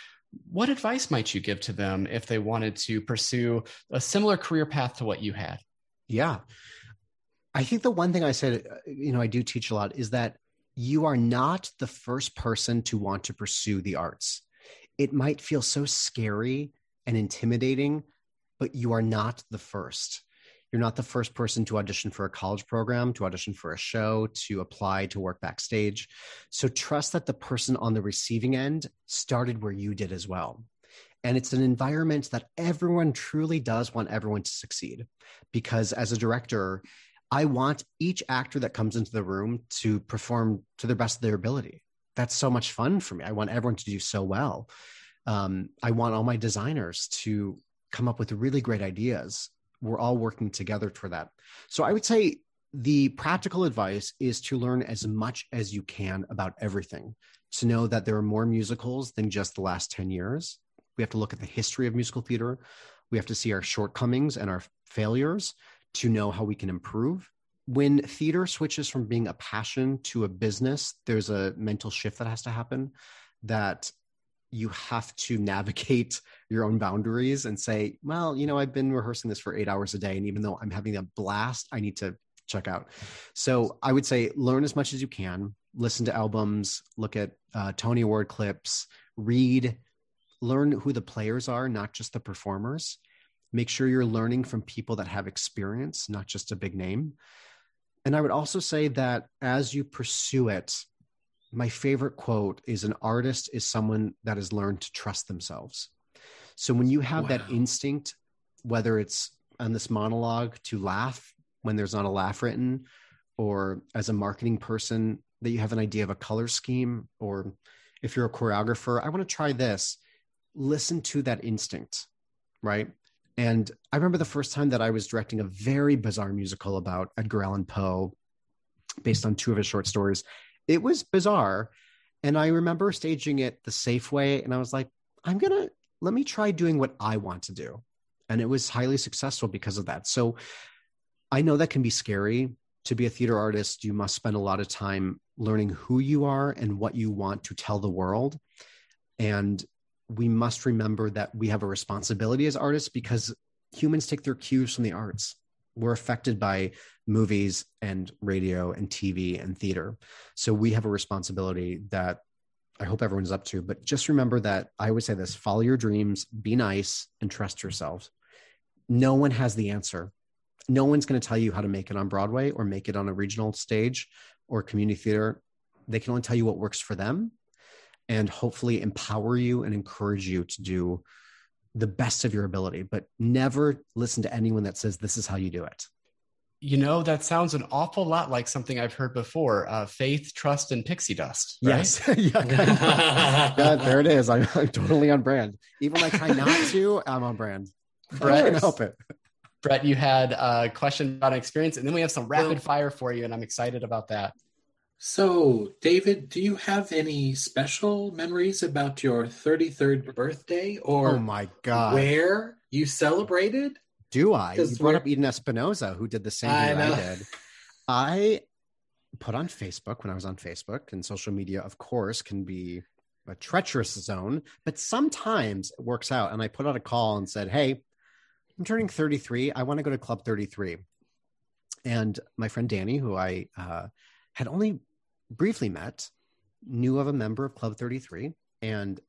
what advice might you give to them if they wanted to pursue a similar career path to what you had? Yeah. I think the one thing I said, uh, you know, I do teach a lot is that you are not the first person to want to pursue the arts. It might feel so scary and intimidating, but you are not the first. You're not the first person to audition for a college program, to audition for a show, to apply to work backstage. So trust that the person on the receiving end started where you did as well. And it's an environment that everyone truly does want everyone to succeed. Because as a director, I want each actor that comes into the room to perform to the best of their ability. That's so much fun for me. I want everyone to do so well. Um, I want all my designers to come up with really great ideas we're all working together for that. So I would say the practical advice is to learn as much as you can about everything, to know that there are more musicals than just the last 10 years. We have to look at the history of musical theater. We have to see our shortcomings and our failures to know how we can improve. When theater switches from being a passion to a business, there's a mental shift that has to happen that you have to navigate your own boundaries and say, well, you know, I've been rehearsing this for eight hours a day. And even though I'm having a blast, I need to check out. So I would say learn as much as you can, listen to albums, look at uh, Tony Award clips, read, learn who the players are, not just the performers. Make sure you're learning from people that have experience, not just a big name. And I would also say that as you pursue it, my favorite quote is an artist is someone that has learned to trust themselves. So when you have wow. that instinct, whether it's on this monologue to laugh when there's not a laugh written, or as a marketing person that you have an idea of a color scheme, or if you're a choreographer, I want to try this. Listen to that instinct, right? And I remember the first time that I was directing a very bizarre musical about Edgar Allan Poe based on two of his short stories it was bizarre. And I remember staging it the safe way. And I was like, I'm going to let me try doing what I want to do. And it was highly successful because of that. So I know that can be scary. To be a theater artist, you must spend a lot of time learning who you are and what you want to tell the world. And we must remember that we have a responsibility as artists because humans take their cues from the arts we're affected by movies and radio and TV and theater. So we have a responsibility that I hope everyone's up to. But just remember that I always say this follow your dreams, be nice, and trust yourself. No one has the answer. No one's going to tell you how to make it on Broadway or make it on a regional stage or community theater. They can only tell you what works for them and hopefully empower you and encourage you to do the best of your ability, but never listen to anyone that says this is how you do it. You know, that sounds an awful lot like something I've heard before. Uh, faith, trust, and pixie dust. Right? Yes. yeah. Yeah, there it is. I'm, I'm totally on brand. Even when I try not to, I'm on brand. I Brett, can't help it. Brett, you had a question about an experience, and then we have some rapid fire for you, and I'm excited about that. So, David, do you have any special memories about your 33rd birthday or Oh my god. where you celebrated? Do I? You brought up Eden Espinosa, who did the same I thing know. I did. I put on Facebook when I was on Facebook, and social media, of course, can be a treacherous zone, but sometimes it works out. And I put out a call and said, Hey, I'm turning 33. I want to go to Club 33. And my friend Danny, who I uh, had only briefly met, knew of a member of Club 33. And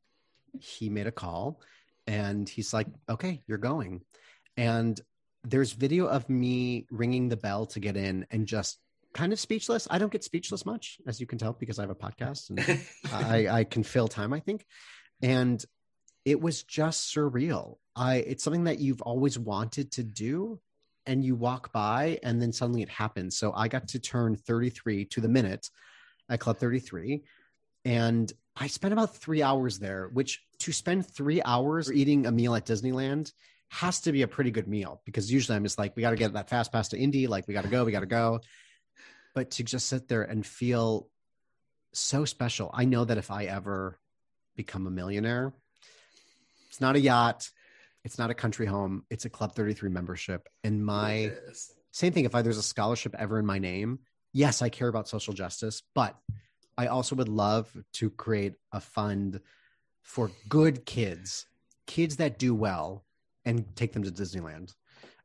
he made a call and he's like, Okay, you're going. And there's video of me ringing the bell to get in and just kind of speechless. I don't get speechless much, as you can tell, because I have a podcast and I, I can fill time, I think. And it was just surreal. I it's something that you've always wanted to do and you walk by and then suddenly it happens. So I got to turn 33 to the minute at Club 33 and I spent about 3 hours there, which to spend 3 hours eating a meal at Disneyland has to be a pretty good meal because usually I'm just like we got to get that fast pass to Indy, like we got to go, we got to go. But to just sit there and feel so special. I know that if I ever become a millionaire, it's not a yacht, it's not a country home, it's a Club 33 membership. And my Yes. same thing if I, there's a scholarship ever in my name, yes, I care about social justice, but I also would love to create a fund for good kids, kids that do well, and take them to Disneyland.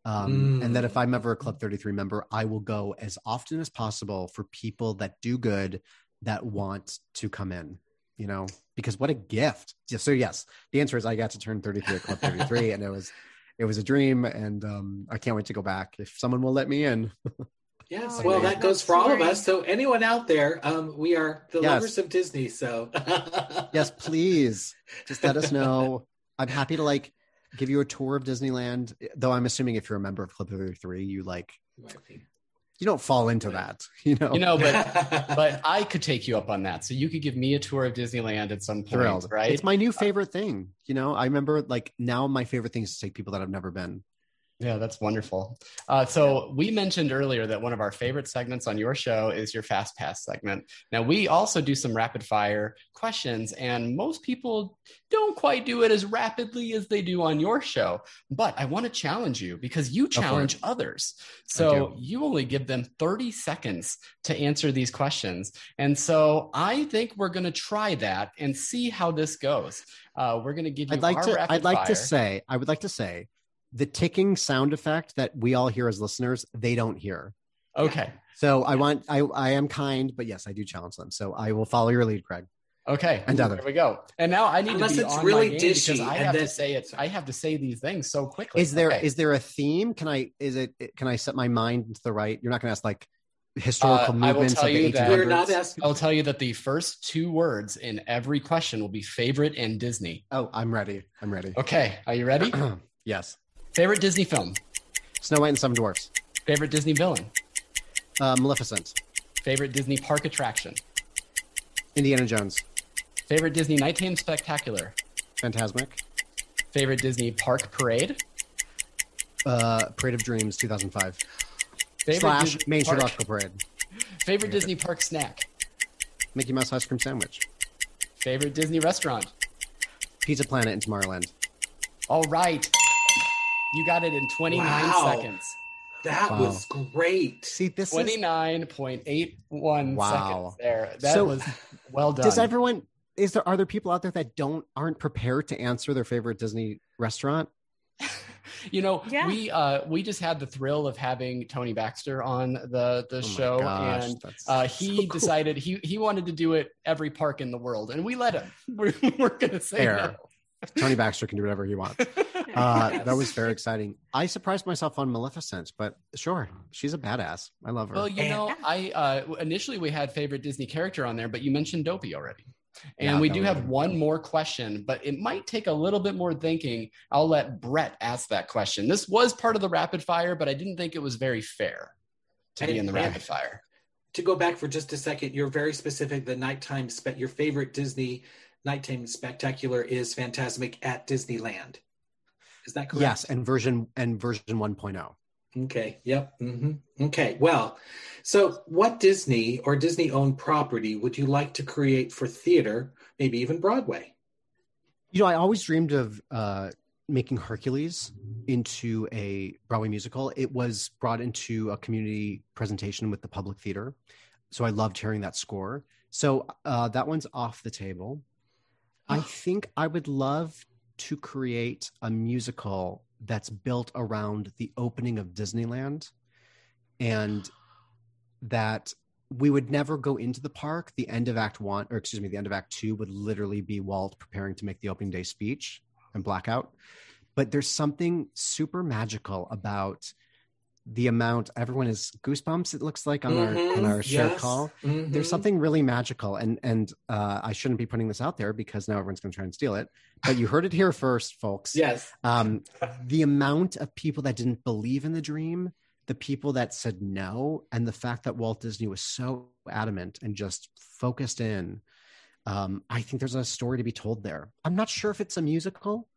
Um, Mm. And that if I'm ever a Club 33 member, I will go as often as possible for people that do good that want to come in, you know, because what a gift. So, yes, the answer is I got to turn 33 at Club 33, and it was. It was a dream, and um, I can't wait to go back if someone will let me in. Yes. Oh, well, yeah. that goes for all of us. So, anyone out there, um, we are the Yes. lovers of Disney. So, yes, please, just let us know. I'm happy to like give you a tour of Disneyland. Though I'm assuming if you're a member of Club 33, you like you don't fall into that, you know. You know, but but I could take you up on that. So you could give me a tour of Disneyland at some point, thrilled, right? It's my new uh, favorite thing. You know, I remember like now my favorite thing is to take people that I've never been. Yeah, that's wonderful. Uh, so we mentioned earlier that one of our favorite segments on your show is your Fast Pass segment. Now we also do some rapid fire questions, and most people don't quite do it as rapidly as they do on your show. But I want to challenge you because you challenge others. So you only give them 30 seconds to answer these questions. And so I think we're going to try that and see how this goes. Uh, we're going to give you I'd like our to. I'd like fire. to say. I would like to say, the ticking sound effect that we all hear as listeners, they don't hear. Okay. So I want. I I am kind, but yes, I do challenge them. So I will follow your lead, Craig. Okay, And other. There we go. And now I need Unless to be it's on really my game because I and have to then- say it. I have to say these things so quickly. Is there is Okay. there a theme? Can I is it can I set my mind to the right? You're not going to ask like historical Uh, I will movements tell of the you that- 1800s. We're not asking. I'll tell you that the first two words in every question will be favorite and Disney. Oh, I'm ready. I'm ready. Okay, are you ready? yes. Favorite Disney film. Snow White and Seven Dwarfs. Favorite Disney villain. Uh, Maleficent. Favorite Disney park attraction. Indiana Jones. Favorite Disney nighttime spectacular. Fantasmic. Favorite Disney park parade. Uh, Parade of Dreams 2005. Favorite Slash Disney Main Street park- Parade. Favorite Disney park snack. Mickey Mouse Ice Cream Sandwich. Favorite Disney restaurant. Pizza Planet in Tomorrowland. All right, you got it in 29 Wow. seconds. That Wow. was great. See, this is. 29.81 Wow. seconds there. That So- was well done. Does everyone. Is there are there people out there that don't aren't prepared to answer their favorite Disney restaurant? you know, Yeah. we uh we just had the thrill of having Tony Baxter on the the Oh show gosh, and that's uh, so he cool. decided he he wanted to do it every park in the world and we let him. We're, we're gonna say Fair. Tony Baxter can do whatever he wants. Uh, Yes. That was very exciting. I surprised myself on Maleficent, but sure, she's a badass. I love her. Well, you And- know, I uh, initially we had favorite Disney character on there, but you mentioned Dopey already. And Yeah, we do was- have one more question, but it might take a little bit more thinking. I'll let Brett ask that question. This was part of the rapid fire, but I didn't think it was very fair. to be in the rapid fire. To go back for just a second, you're very specific. The nighttime, spe- your favorite Disney nighttime spectacular is Fantasmic at Disneyland. Is that correct? Yes, and version and version 1.0. Okay. Yep. Mm-hmm. Okay. Well, so what Disney or Disney owned property would you like to create for theater, maybe even Broadway? You know, I always dreamed of uh, making Hercules into a Broadway musical. It was brought into a community presentation with the public theater. So I loved hearing that score. So uh, that one's off the table. I think I would love to create a musical that's built around the opening of Disneyland and that we would never go into the park. The end of Act One, or excuse me, the end of Act Two would literally be Walt preparing to make the opening day speech and blackout. But there's something super magical about the amount everyone is goosebumps it looks like on Mhm, our on our share yes, call. Mhm. there's something really magical and and uh, i shouldn't be putting this out there because now everyone's going to try and steal it but you heard it here first folks. Yes. um, the amount of people that didn't believe in the dream the people that said no and the fact that walt disney was so adamant and just focused in um, i think there's a story to be told there. I'm not sure if it's a musical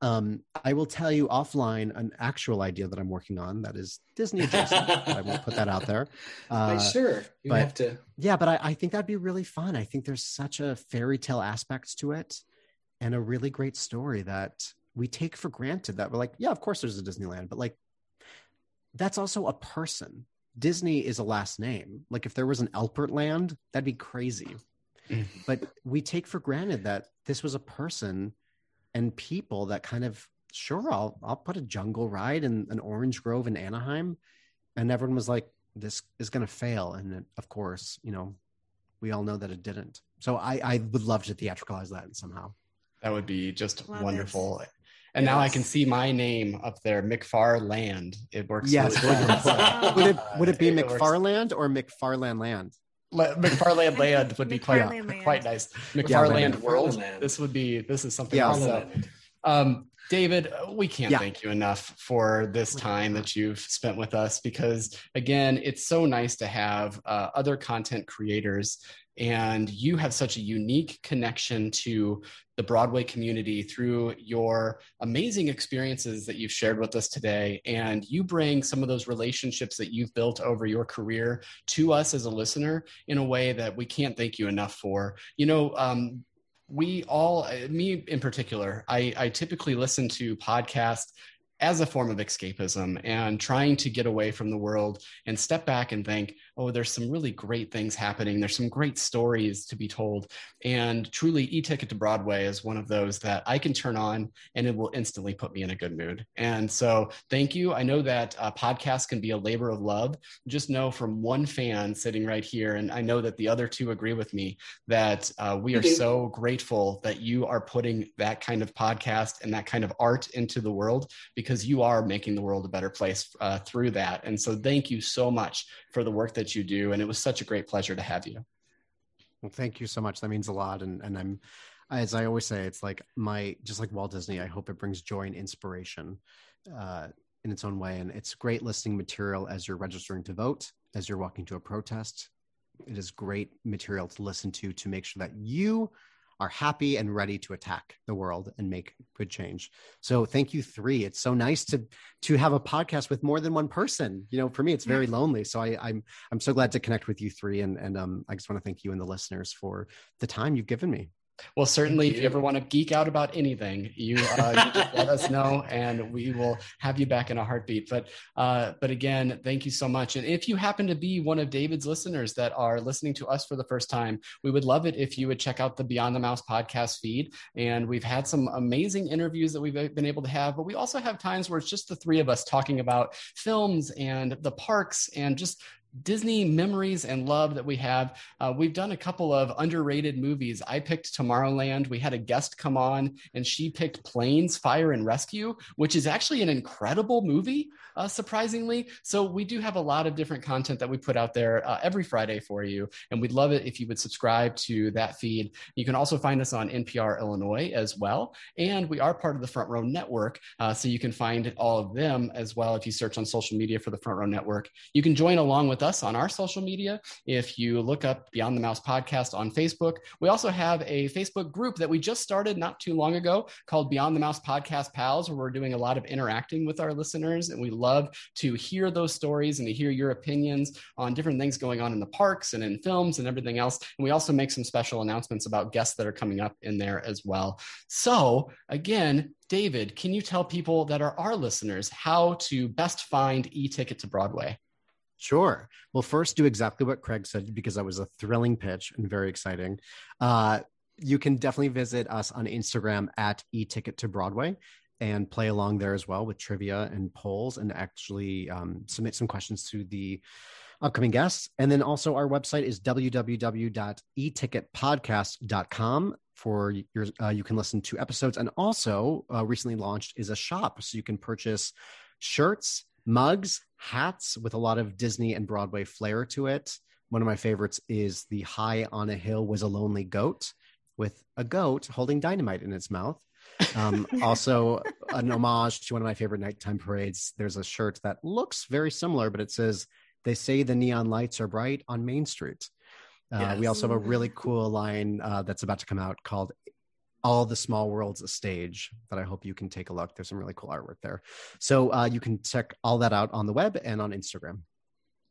um, i will tell you offline an actual idea that i'm working on that is disney adjacent i won't put that out there uh, sure. You but- have to. yeah, but I, I think that'd be really fun. I think there's such a fairy tale aspect to it and a really great story that we take for granted that we're like, yeah, of course there's a Disneyland, but like that's also a person. Disney is a last name. Like if there was an Elpert land, that'd be crazy. Mhm. but we take for granted that this was a person and people that kind of sure I'll I'll put a jungle ride in an orange grove in Anaheim. And everyone was like, this is gonna fail. And it, of course, you know, we all know that it didn't. So I, I would love to theatricalize that somehow. That would be just Love it. wonderful. And now I can see my name up there, McFarland. It works. Yes, really would, well. would it would it be McFarland or McFarland Land? Le- McFarland Land would be quite McFarland quite nice. McFarland McFarland World. This would be this is something Yeah. else. Um, David, we can't Yeah. thank you enough for this time that you've spent with us because, again, it's so nice to have uh, other content creators, and you have such a unique connection to the Broadway community through your amazing experiences that you've shared with us today. And you bring some of those relationships that you've built over your career to us as a listener in a way that we can't thank you enough for. You know, um, we all, me in particular, I, I typically listen to podcasts as a form of escapism and trying to get away from the world and step back and think, oh, there's some really great things happening. There's some great stories to be told. And truly, E Ticket to Broadway is one of those that I can turn on and it will instantly put me in a good mood. And so, thank you. I know that uh, podcasts can be a labor of love. Just know from one fan sitting right here, and I know that the other two agree with me, that uh, we are so grateful that you are putting that kind of podcast and that kind of art into the world because you are making the world a better place uh, through that. And so, thank you so much for the work that you do. And it was such a great pleasure to have you. Well, thank you so much. That means a lot. And and I'm as I always say, it's like my just like Walt Disney, I hope it brings joy and inspiration uh, in its own way. And it's great listening material as you're registering to vote, as you're walking to a protest. It is great material to listen to to make sure that you are happy and ready to attack the world and make good change. So thank you three. It's so nice to to have a podcast with more than one person. You know, for me, it's very lonely. So I, I'm I'm so glad to connect with you three, and and um, I just want to thank you and the listeners for the time you've given me. Well, certainly, Thank if you you. ever want to geek out about anything, you, uh, you just let us know, and we will have you back in a heartbeat. But, uh, but again, thank you so much. And if you happen to be one of David's listeners that are listening to us for the first time, we would love it if you would check out the Beyond the Mouse podcast feed. And we've had some amazing interviews that we've been able to have, but we also have times where it's just the three of us talking about films and the parks and just Disney memories and love that we have. Uh, we've done a couple of underrated movies. I picked Tomorrowland. We had a guest come on, and she picked Planes, Fire, and Rescue, which is actually an incredible movie, uh, surprisingly. So we do have a lot of different content that we put out there uh, every Friday for you, and we'd love it if you would subscribe to that feed. You can also find us on NPR Illinois as well, and we are part of the Front Row Network, uh, so you can find all of them as well if you search on social media for the Front Row Network. You can join along with us on our social media. If you look up Beyond the Mouse podcast on Facebook, we also have a Facebook group that we just started not too long ago called Beyond the Mouse Podcast Pals, where we're doing a lot of interacting with our listeners. And we love to hear those stories and to hear your opinions on different things going on in the parks and in films and everything else. And we also make some special announcements about guests that are coming up in there as well. So, again, David, can you tell people that are our listeners how to best find e ticket to Broadway? Sure. Well, first, do exactly what Craig said because that was a thrilling pitch and very exciting. Uh, you can definitely visit us on Instagram at eTicket to Broadway and play along there as well with trivia and polls and actually um, submit some questions to the upcoming guests. And then also our website is www.eticketpodcast.com for your uh, you can listen to episodes and also uh, recently launched is a shop so you can purchase shirts mugs, hats with a lot of Disney and Broadway flair to it. One of my favorites is the High on a Hill was a Lonely Goat with a goat holding dynamite in its mouth. Um, also, an homage to one of my favorite nighttime parades. There's a shirt that looks very similar, but it says, They say the neon lights are bright on Main Street. Uh, yes. We also have a really cool line uh, that's about to come out called all the small worlds a stage that i hope you can take a look. There's some really cool artwork there. So uh, you can check all that out on the web and on instagram.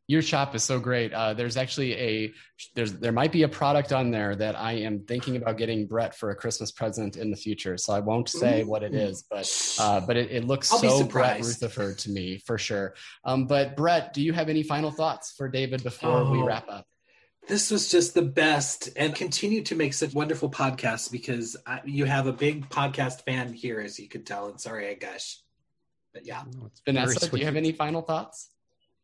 Your shop is so great. Uh, there's actually a there's there might be a product on there that i am thinking about getting brett for a christmas present in the future. So i won't say what it is but uh, but it, it looks I'll so brett rutherford to me for sure. Um, but brett do you have any final thoughts for david before oh. we wrap up this was just the best and continue to make such wonderful podcasts because I, you have a big podcast fan here, as you could tell. And sorry, I gush. But yeah. Oh, Vanessa, do you have any final thoughts?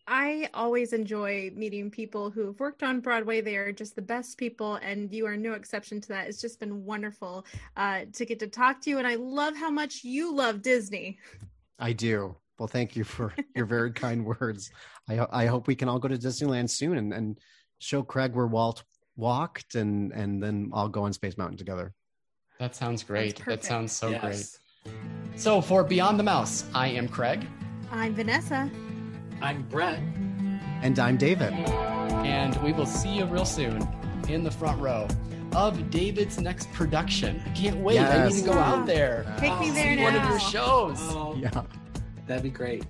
I always enjoy meeting people who have worked on Broadway. They are just the best people, and you are no exception to that. It's just been wonderful uh, to get to talk to you, and I love how much you love Disney. I do. Well, thank you for your very kind words. I, I hope we can all go to Disneyland soon and, and show Craig where Walt walked, and and then I'll go on Space Mountain together. That sounds great. That sounds so yes. great. So for Beyond the Mouse, I am Craig. I'm Vanessa. I'm Brett. And I'm David. And we will see you real soon in the front row of David's next production. I can't wait. Yes. I need to go out there. Take me there see now. One of your shows. Oh, yeah. That'd be great.